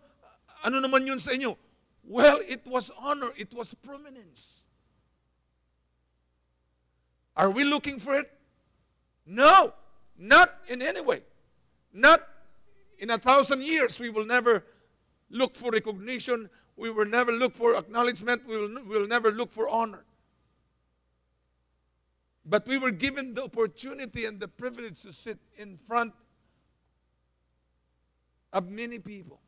ano naman yun sa inyo? Well, it was honor, it was prominence. Are we looking for it? No, not in any way. Not in a thousand years. We will never look for recognition. We will never look for acknowledgement. We will, we will never look for honor. But we were given the opportunity and the privilege to sit in front of many people.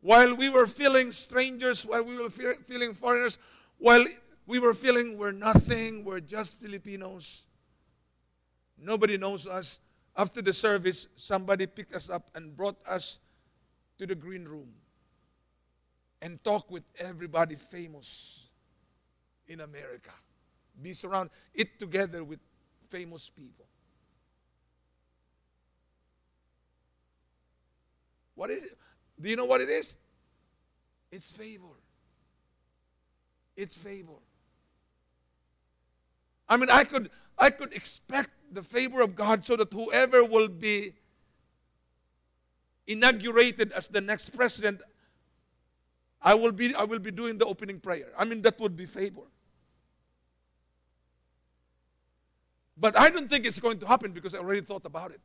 While we were feeling strangers, while we were fe- feeling foreigners, while we were feeling we're nothing, we're just Filipinos, nobody knows us. After the service, somebody picked us up and brought us to the green room and talked with everybody famous in America. Be surrounded, eat together with famous people. What is it? Do you know what it is? It's favor. It's favor. I mean, I could I could expect the favor of God so that whoever will be inaugurated as the next president, I will be I will be doing the opening prayer. I mean, that would be favor. But I don't think it's going to happen because I already thought about it.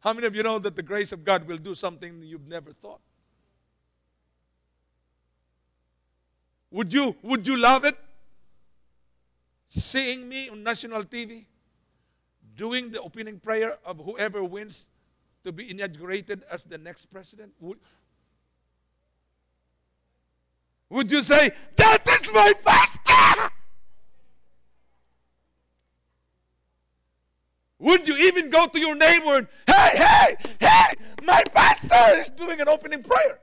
How many of you know that the grace of God will do something you've never thought? Would you, would you love it? Seeing me on national TV, doing the opening prayer of whoever wins to be inaugurated as the next president? Would, would you say, That is my pastor? Would you even go to your neighbor and, hey, hey, hey, my pastor is doing an opening prayer?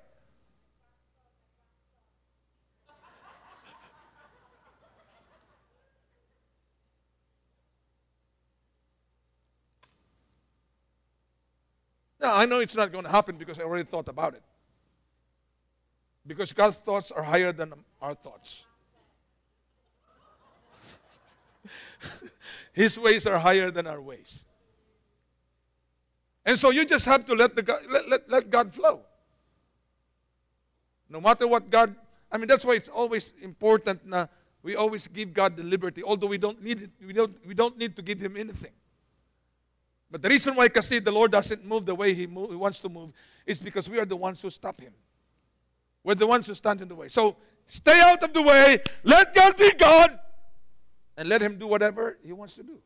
Now, I know it's not going to happen because I already thought about it. Because God's thoughts are higher than our thoughts. His ways are higher than our ways. And so you just have to let, the God, let, let, let God flow. No matter what God, I mean, that's why it's always important na we always give God the liberty, although we don't need it, we don't, we don't need to give Him anything. But the reason why kasi the Lord doesn't move the way he, move, he wants to move is because we are the ones who stop Him. We're the ones who stand in the way. So stay out of the way, let God be God, and let Him do whatever He wants to do.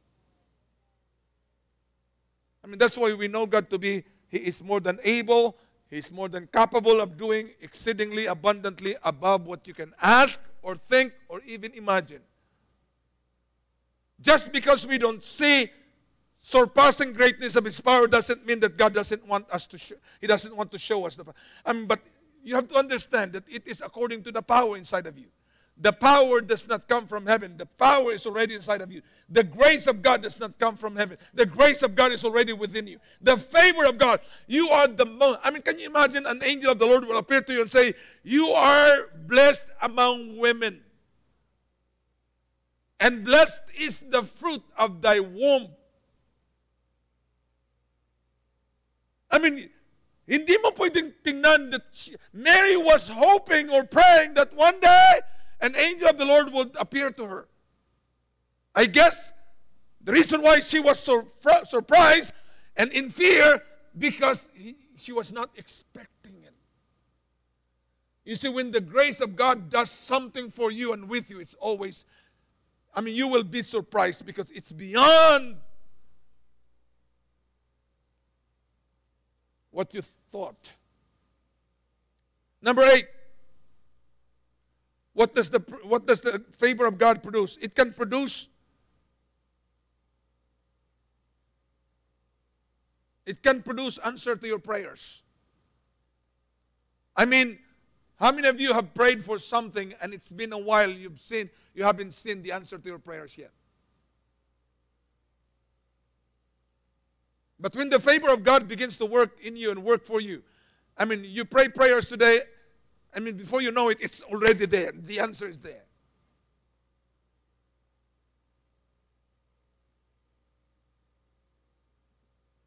I mean, that's why we know God to be, He is more than able, He's more than capable of doing exceedingly abundantly above what you can ask or think or even imagine. Just because we don't see surpassing greatness of His power doesn't mean that God doesn't want us to show, He doesn't want to show us the power. I mean, but you have to understand that it is according to the power inside of you. The power does not come from heaven. The power is already inside of you. The grace of God does not come from heaven. The grace of God is already within you. The favor of God. You are the most. I mean, can you imagine an angel of the Lord will appear to you and say, You are blessed among women. And blessed is the fruit of thy womb. I mean, hindi mo pwedeng tingnan that she, Mary was hoping or praying that one day an angel of the Lord would appear to her. I guess The reason why she was sur- surprised and in fear because he, she was not expecting it. You see, when the grace of God does something for you and with you, it's always, I mean, you will be surprised because it's beyond what you thought. Number eight. What does the what does the favor of God produce? It can produce it can produce answer to your prayers. I mean, how many of you have prayed for something and it's been a while you've seen you haven't seen the answer to your prayers yet? But when the favor of God begins to work in you and work for you, I mean, you pray prayers today, I mean, before you know it, it's already there. The answer is there.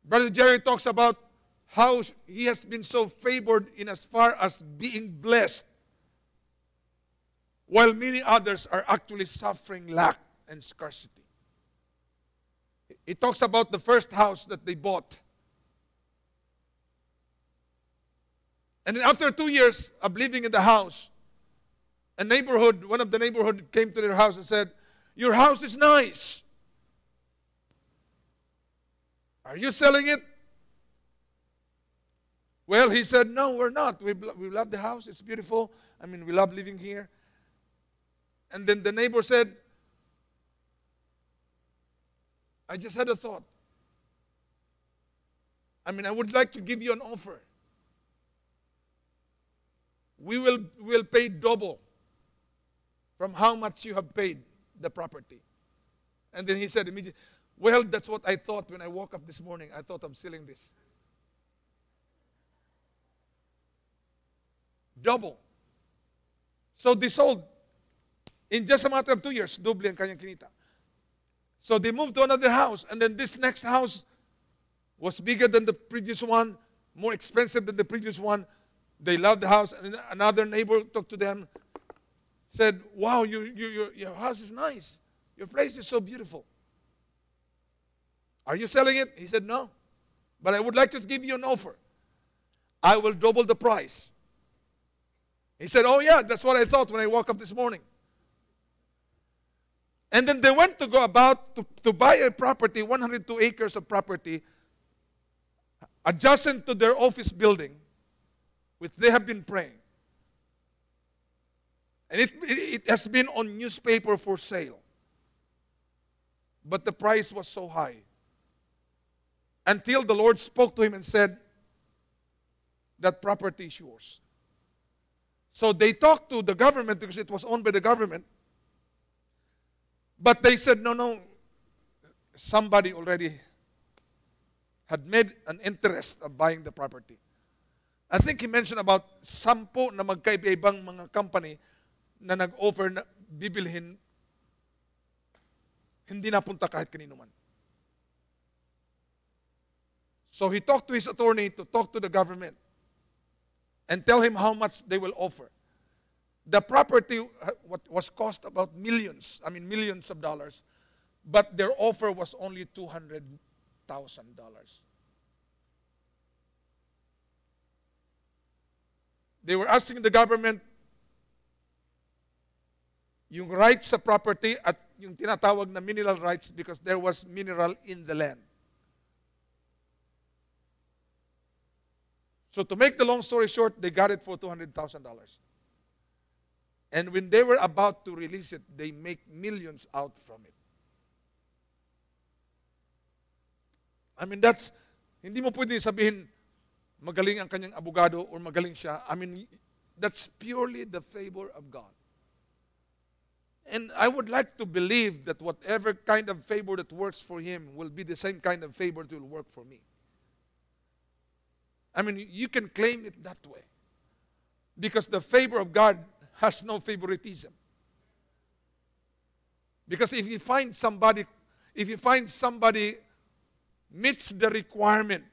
Brother Jerry talks about how he has been so favored in as far as being blessed, while many others are actually suffering lack and scarcity. He talks about the first house that they bought. And then after two years of living in the house, a neighborhood, one of the neighborhood came to their house and said, Your house is nice. Are you selling it? Well, he said, No, we're not. We, we love the house. It's beautiful. I mean, we love living here. And then the neighbor said, I just had a thought. I mean, I would like to give you an offer. We will will pay double from how much you have paid the property. And then he said immediately, Well, that's what I thought when I woke up this morning. I thought I'm selling this. Double. So they sold in just a matter of two years, double ang kanyang kinita. So they moved to another house, and then this next house was bigger than the previous one, more expensive than the previous one. They loved the house, and another neighbor talked to them, said, Wow, you, you, your, your house is nice. Your place is so beautiful. Are you selling it? He said, No. But I would like to give you an offer. I will double the price. He said, Oh, yeah, that's what I thought when I woke up this morning. And then they went to go about to, to buy a property, 102 acres of property, adjacent to their office building, which they have been praying. And it, it has been on newspaper for sale. But the price was so high. Until the Lord spoke to him and said, That property is yours. So they talked to the government because it was owned by the government. But they said, no, no, somebody already had made an interest of buying the property. I think he mentioned about sampo na magkaiba-ibang mga company na nag-offer na bibilhin hindi napunta kahit kanino man. So he talked to his attorney to talk to the government and tell him how much they will offer. The property uh, was cost about millions, I mean millions of dollars, but their offer was only $200,000. They were asking the government yung rights sa property at yung tinatawag na mineral rights because there was mineral in the land. So to make the long story short, they got it for $200,000. And when they were about to release it, they make millions out from it. I mean, that's, hindi mo pwede sabihin, magaling ang kanyang abogado or magaling siya. I mean, that's purely the favor of God. And I would like to believe that whatever kind of favor that works for him will be the same kind of favor that will work for me. I mean, you can claim it that way. Because the favor of God has no favoritism. Because if you find somebody, if you find somebody meets the requirement,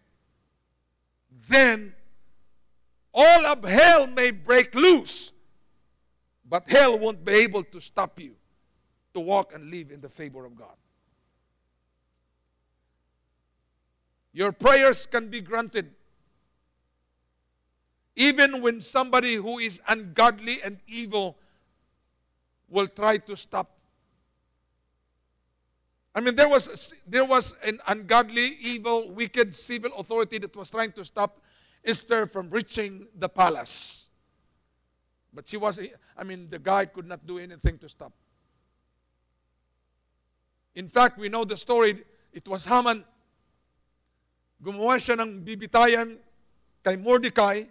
then all of hell may break loose, but hell won't be able to stop you to walk and live in the favor of God. Your prayers can be granted. Even when somebody who is ungodly and evil will try to stop. I mean, there was, there was an ungodly, evil, wicked civil authority that was trying to stop Esther from reaching the palace. But she was, I mean, the guy could not do anything to stop. In fact, we know the story. It was Haman. Gumawa siya ng bibitayan kay Mordecai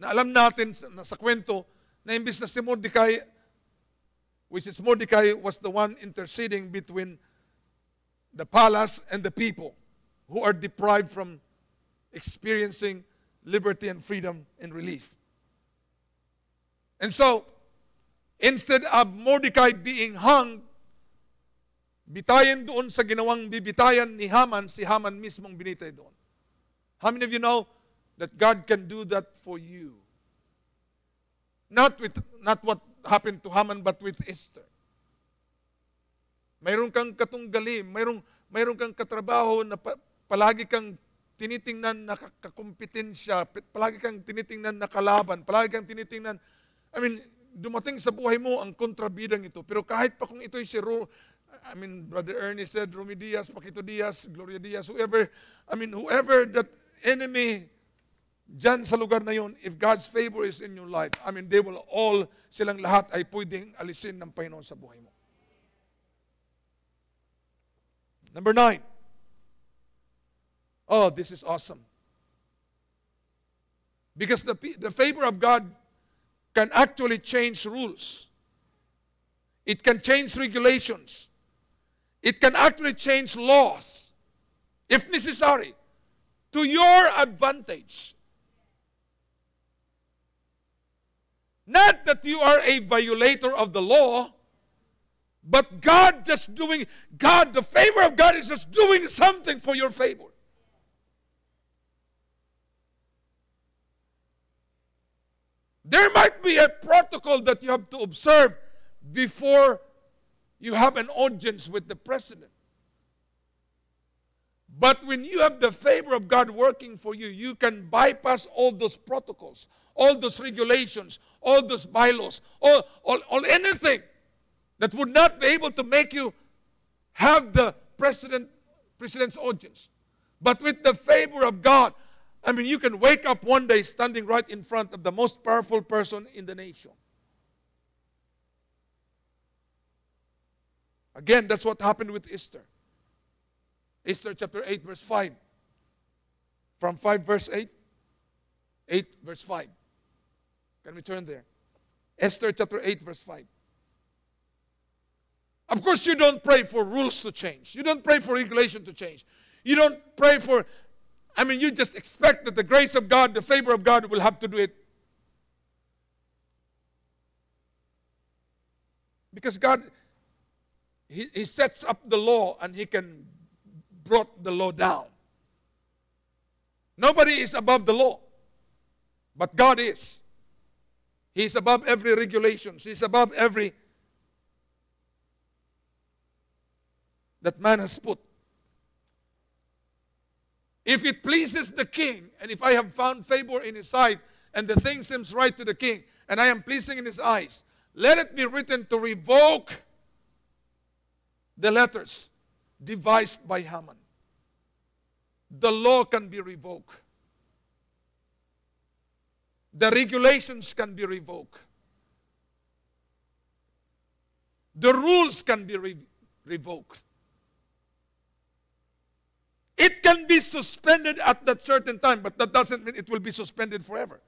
na alam natin na sa kwento na imbis na si Mordecai, which is Mordecai was the one interceding between the palace and the people who are deprived from experiencing liberty and freedom and relief. And so, instead of Mordecai being hung, bitayan doon sa ginawang bibitayan ni Haman, si Haman mismong binitay doon. How many of you know that God can do that for you? Not with not what happened to Haman, but with Esther. Mayroon kang katunggali, mayroon, mayroon kang katrabaho na pa, palagi kang tinitingnan na kakumpetensya, palagi kang tinitingnan na kalaban, palagi kang tinitingnan, I mean, dumating sa buhay mo ang kontrabidang ito. Pero kahit pa kung ito'y si Ro, I mean, Brother Ernie said, Romy Diaz, Paquito Diaz, Gloria Diaz, whoever, I mean, whoever that enemy dyan sa lugar na yon, if God's favor is in your life, I mean, they will all, silang lahat ay pwedeng alisin ng Panginoon sa buhay mo. Number nine. Oh, this is awesome. Because the, the favor of God can actually change rules. It can change regulations. It can actually change laws, if necessary, to your advantage. Not that you are a violator of the law, but God just doing, God, the favor of God is just doing something for your favor. There might be a protocol that you have to observe before you have an audience with the president. But when you have the favor of God working for you, you can bypass all those protocols, all those regulations, all those bylaws, all, all, all anything that would not be able to make you have the president, president's audience. But with the favor of God, I mean, you can wake up one day standing right in front of the most powerful person in the nation. Again, that's what happened with Esther. Esther chapter 8, verse 5. From 5, verse 8. 8, verse 5. Can we turn there? Esther chapter 8, verse 5. Of course, you don't pray for rules to change. You don't pray for regulation to change. You don't pray for, I mean, you just expect that the grace of God, the favor of God will have to do it. Because God, He, he sets up the law and He can brought the law down. Nobody is above the law, but God is. He's above every regulation. He's above every that man has put. If it pleases the king, and if I have found favor in his sight, and the thing seems right to the king, and I am pleasing in his eyes, let it be written to revoke the letters devised by Haman. The law can be revoked. The regulations can be revoked. The rules can be re- revoked. It can be suspended at that certain time, but that doesn't mean it will be suspended forever.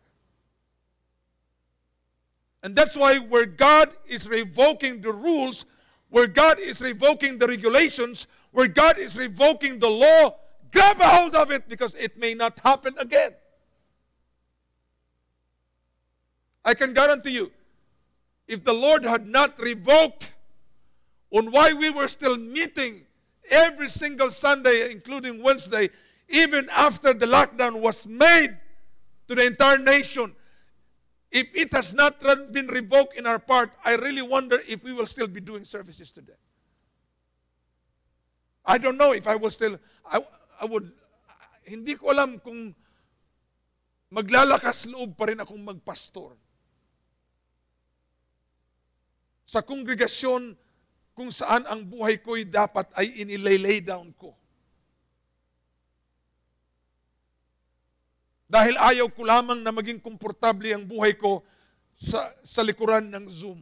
And that's why where God is revoking the rules, where God is revoking the regulations, where God is revoking the law, grab a hold of it because it may not happen again. I can guarantee you, if the Lord had not revoked on why we were still meeting every single Sunday, including Wednesday, even after the lockdown was made to the entire nation. If it has not been revoked in our part, I really wonder if we will still be doing services today. I don't know if I will still, I, I would, hindi ko alam kung maglalakas loob pa rin akong magpastor. Sa kongregasyon kung saan ang buhay ko'y dapat ay inilay down ko. Dahil ayaw ko lamang na maging komportable ang buhay ko sa, sa likuran ng Zoom.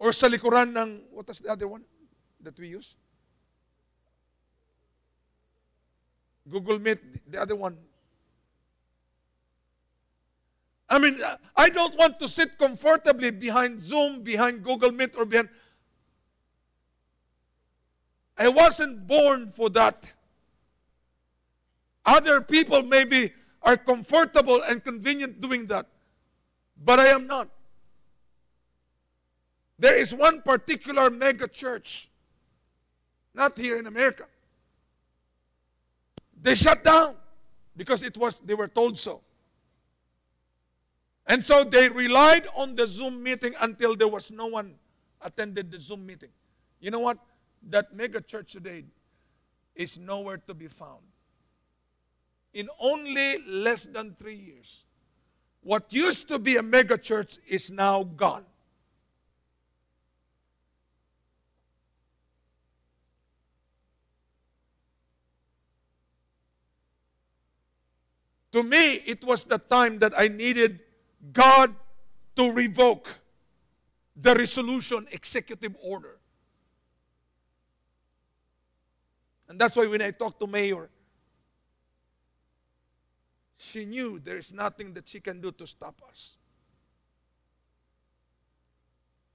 Or sa likuran ng, what was the other one that we use? Google Meet, the other one. I mean, I don't want to sit comfortably behind Zoom, behind Google Meet, or behind. I wasn't born for that. Other people maybe are comfortable and convenient doing that, but I am not. There is one particular mega church, not here in America. They shut down because it was they were told so. And so they relied on the Zoom meeting until there was no one attended the Zoom meeting. You know what? That mega church today is nowhere to be found. In only less than three years, what used to be a mega church is now gone. To me, it was the time that I needed God to revoke the resolution executive order. And that's why when I talked to Mayor, she knew there is nothing that she can do to stop us.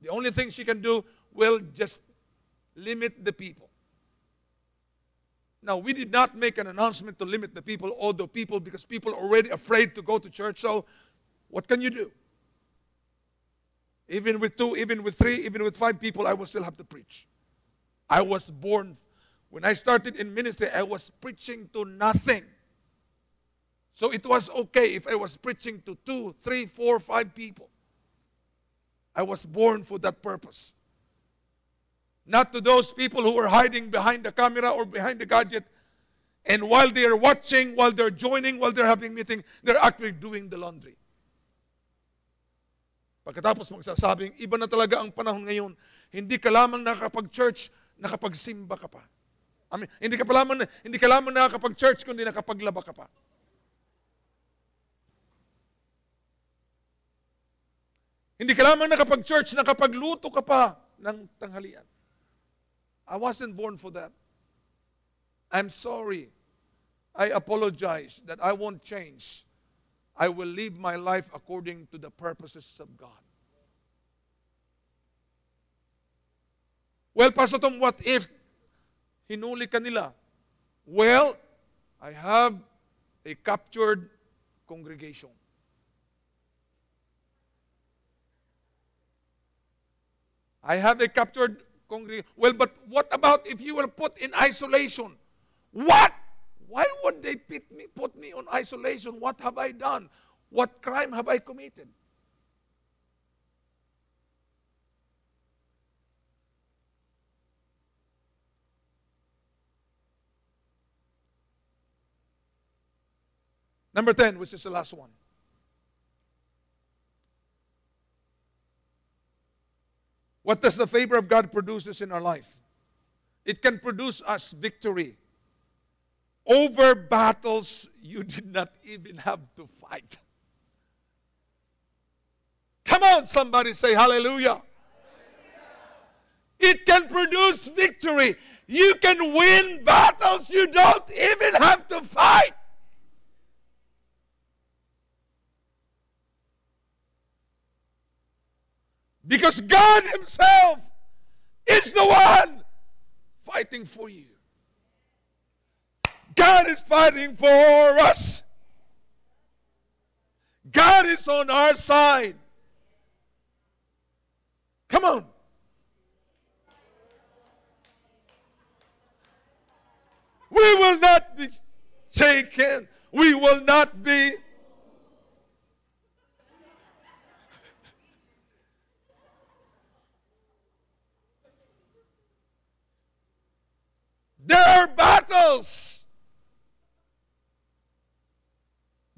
The only thing she can do will just limit the people. Now, we did not make an announcement to limit the people, the people, because people are already afraid to go to church. So, what can you do? Even with two, even with three, even with five people, I will still have to preach. I was born, when I started in ministry, I was preaching to nothing. So it was okay if I was preaching to two, three, four, five people. I was born for that purpose. Not to those people who are hiding behind the camera or behind the gadget. And while they are watching, while they're joining, while they're having meeting, they're actually doing the laundry. Pagkatapos magsasabing, iba na talaga ang panahon ngayon. Hindi ka lamang nakapag-church, nakapagsimba ka pa. I mean, hindi ka pa lamang, hindi ka lamang nakakapag-church, kundi nakapaglaba ka pa. Hindi ka lamang nakapag-church, nakapagluto ka pa ng tanghalian. I wasn't born for that. I'm sorry. I apologize that I won't change. I will live my life according to the purposes of God. Well, Pastor Tom, what if hinuli ka nila? Well, I have a captured congregation. I have a captured congregation. Well, but what about if you were put in isolation? What? Why would they put me, put me on isolation? What have I done? What crime have I committed? Number 10, which is the last one. What does the favor of God produces in our life? It can produce us victory over battles you did not even have to fight. Come on, somebody say hallelujah. It can produce victory. You can win battles you don't even have to fight. Because God Himself is the one fighting for you. God is fighting for us. God is on our side. Come on. We will not be shaken. We will not be There are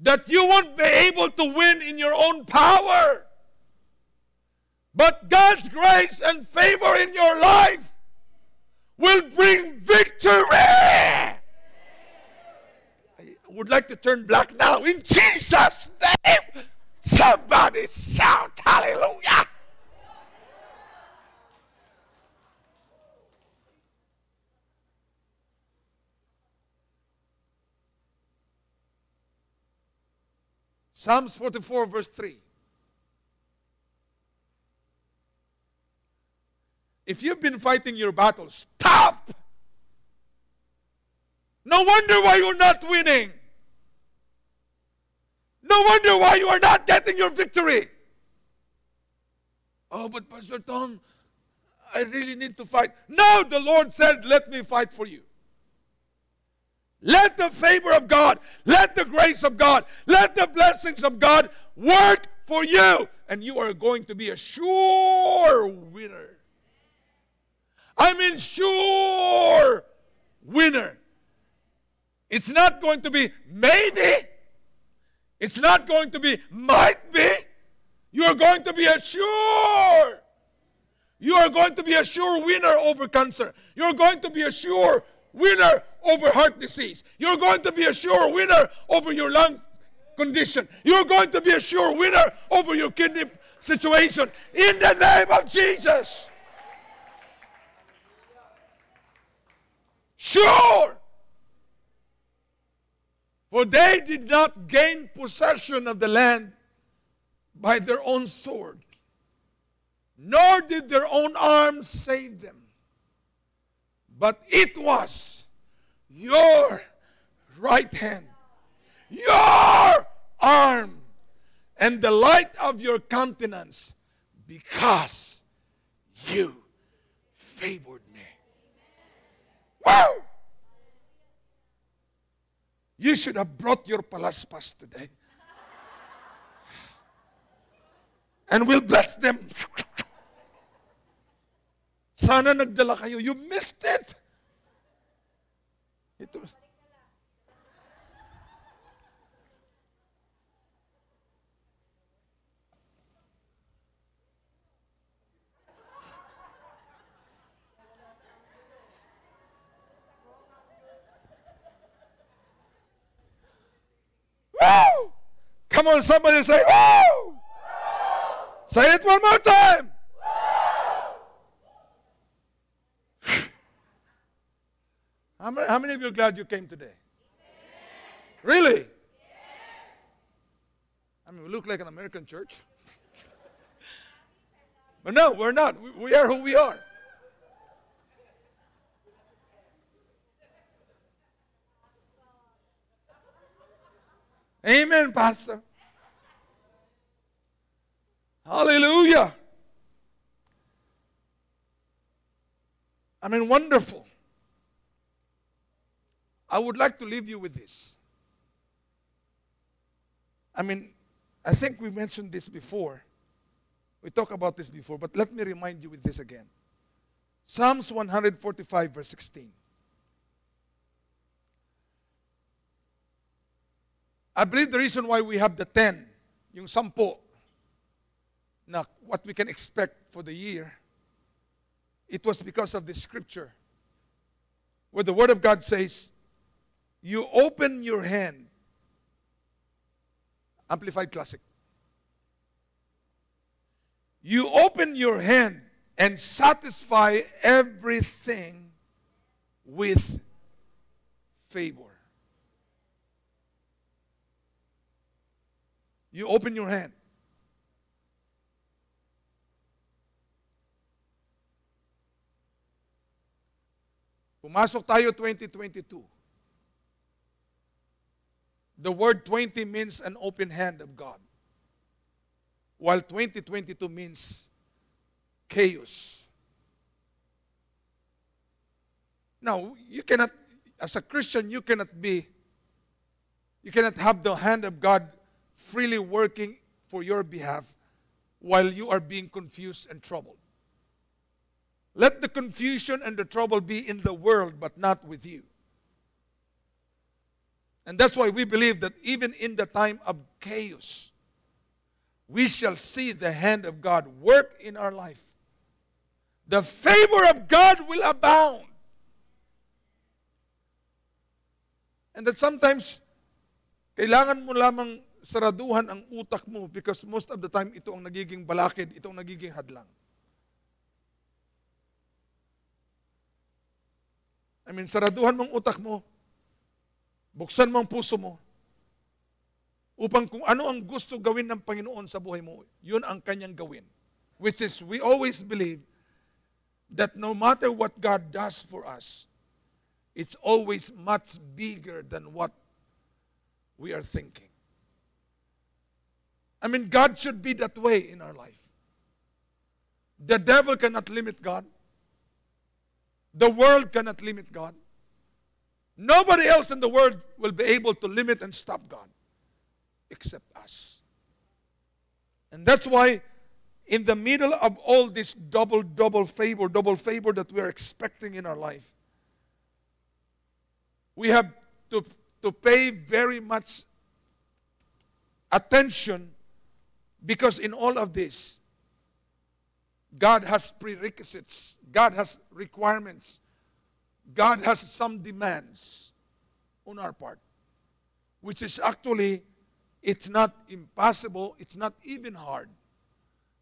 that you won't be able to win in your own power. But God's grace and favor in your life will bring victory. I would like to turn black now in Jesus' name. Somebody shout hallelujah. Psalms 44, verse 3. If you've been fighting your battles, stop! No wonder why you're not winning. No wonder why you are not getting your victory. Oh, but Pastor Tom, I really need to fight. No, the Lord said, Let me fight for you. Let the favor of God, let the grace of God, let the blessings of God work for you, and you are going to be a sure winner. I mean, sure winner. It's not going to be maybe, it's not going to be might be. You are going to be a sure. You are going to be a sure winner over cancer. You're going to be a sure winner over heart disease. You're going to be a sure winner over your lung condition. You're going to be a sure winner over your kidney situation in the name of Jesus. Sure. For they did not gain possession of the land by their own sword, nor did their own arms save them. But it was your right hand, your arm, and the light of your countenance, because you favored me. Wow! You should have brought your palaspas today. And we'll bless them. Sana nagdala kayo. You missed it. Ito. Woo! Come on, somebody say, Woo! Say it one more time. How many, how many of you are glad you came today? Really? I mean, we look like an American church. but no, we're not. We, we are who we are. Amen, Pastor. Hallelujah. I mean, wonderful. I would like to leave you with this. I mean, I think we mentioned this before. We talked about this before, but let me remind you with this again. Psalms 145, verse 16. I believe the reason why we have the 10, yung sampo, na what we can expect for the year, it was because of the scripture where the Word of God says, You open your hand. Amplified Classic. You open your hand and satisfy everything with favor. You open your hand. Pumasok tayo 2022. The word 20 means an open hand of God. While 2022 means chaos. Now, you cannot, as a Christian, you cannot be, you cannot have the hand of God freely working for your behalf while you are being confused and troubled. Let the confusion and the trouble be in the world, but not with you. And that's why we believe that even in the time of chaos, we shall see the hand of God work in our life. The favor of God will abound. And that sometimes, kailangan mo lamang saraduhan ang utak mo because most of the time ito ang nagiging balakid, ito ang nagiging hadlang. I mean, saraduhan mong utak mo, buksan mo ang puso mo, upang kung ano ang gusto gawin ng Panginoon sa buhay mo, yun ang kanyang gawin. Which is, we always believe that no matter what God does for us, it's always much bigger than what we are thinking. I mean, God should be that way in our life. The devil cannot limit God. The world cannot limit God. Nobody else in the world will be able to limit and stop God except us. And that's why, in the middle of all this double, double favor, double favor that we are expecting in our life, we have to, to pay very much attention because in all of this, God has prerequisites, God has requirements, God has some demands on our part, which is actually, it's not impossible, it's not even hard.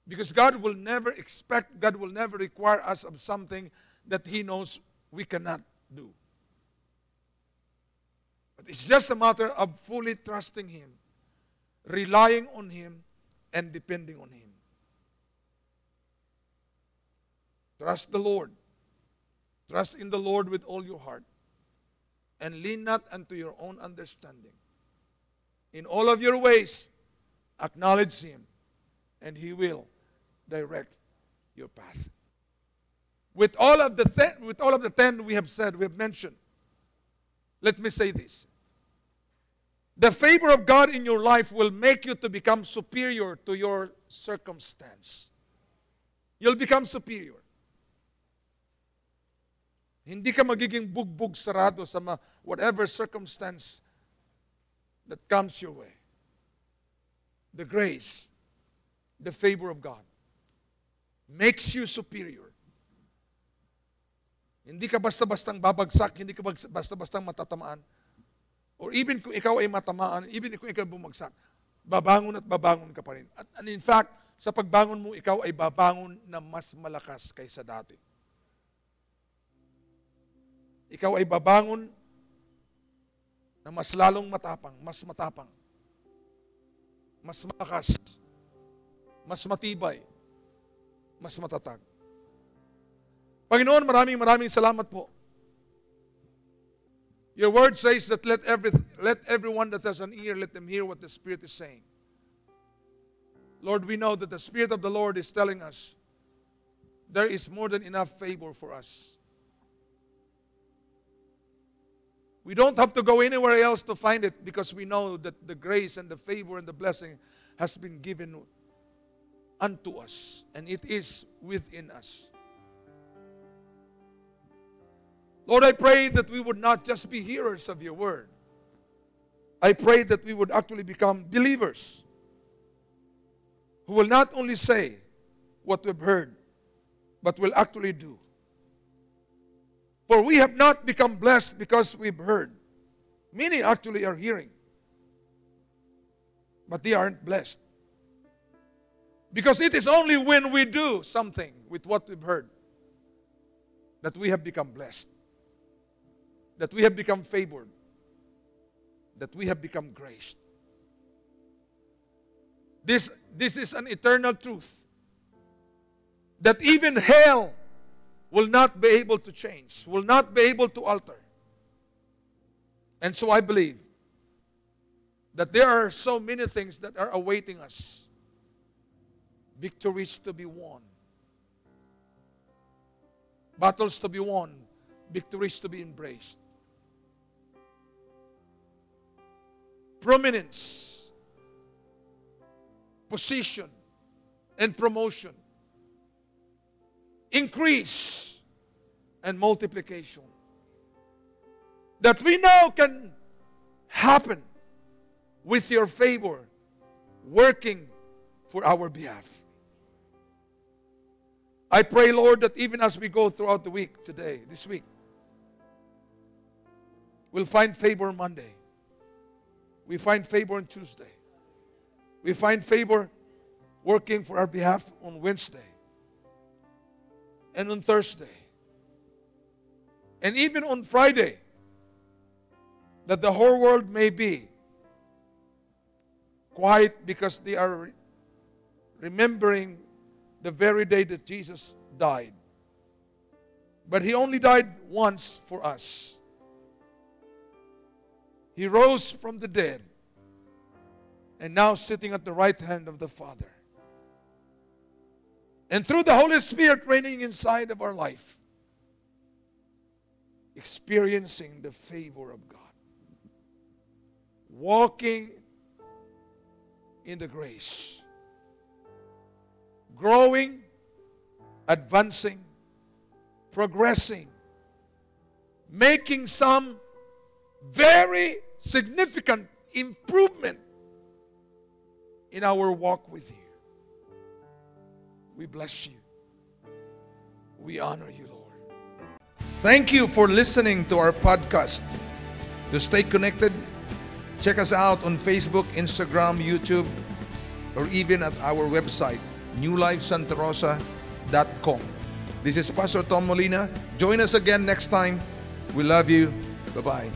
Because God will never expect, God will never require us of something that He knows we cannot do. But it's just a matter of fully trusting Him, relying on Him, and depending on Him. Trust the Lord. Trust in the Lord with all your heart. And lean not unto your own understanding. In all of your ways, acknowledge Him, and He will direct your path. With all of the ten, with all of the ten we have said, we have mentioned. Let me say this. The favor of God in your life will make you to become superior to your circumstance. You'll become superior. Hindi ka magiging bugbog sarado sa ma- whatever circumstance that comes your way. The grace, the favor of God makes you superior. Hindi ka basta-bastang babagsak, hindi ka bas- basta-bastang matatamaan. Or even kung ikaw ay matamaan, even kung ikaw bumagsak, babangon at babangon ka pa rin. At, and in fact, sa pagbangon mo, ikaw ay babangon na mas malakas kaysa dati. Ikaw ay babangon na mas lalong matapang, mas matapang, mas malakas, mas matibay, mas matatag. Panginoon, maraming maraming salamat po. Your word says that let every let everyone that has an ear let them hear what the Spirit is saying. Lord, we know that the Spirit of the Lord is telling us there is more than enough favor for us. We don't have to go anywhere else to find it because we know that the grace and the favor and the blessing has been given unto us and it is within us. Lord, I pray that we would not just be hearers of your word. I pray that we would actually become believers who will not only say what we've heard, but will actually do. For we have not become blessed because we've heard. Many actually are hearing, but they aren't blessed. Because it is only when we do something with what we've heard that we have become blessed, that we have become favored, that we have become graced. This, this is an eternal truth that even hell will not be able to change, will not be able to alter. And so I believe that there are so many things that are awaiting us. Victories to be won, battles to be won, victories to be embraced, prominence, position, and promotion increase and multiplication that we now can happen with your favor working for our behalf. I pray, Lord, that even as we go throughout the week today, this week, we'll find favor Monday. We find favor on Tuesday. We find favor working for our behalf on Wednesday and on Thursday. And even on Friday, that the whole world may be quiet because they are remembering the very day that Jesus died. But he only died once for us. He rose from the dead and now sitting at the right hand of the Father. And through the Holy Spirit reigning inside of our life, experiencing the favor of God, walking in the grace, growing, advancing, progressing, making some very significant improvement in our walk with you. We bless you. We honor you, Lord. Thank you for listening to our podcast. To stay connected, check us out on Facebook, Instagram, YouTube, or even at our website, newlifesantarosa.com. This is Pastor Tom Molina. Join us again next time. We love you. Bye bye.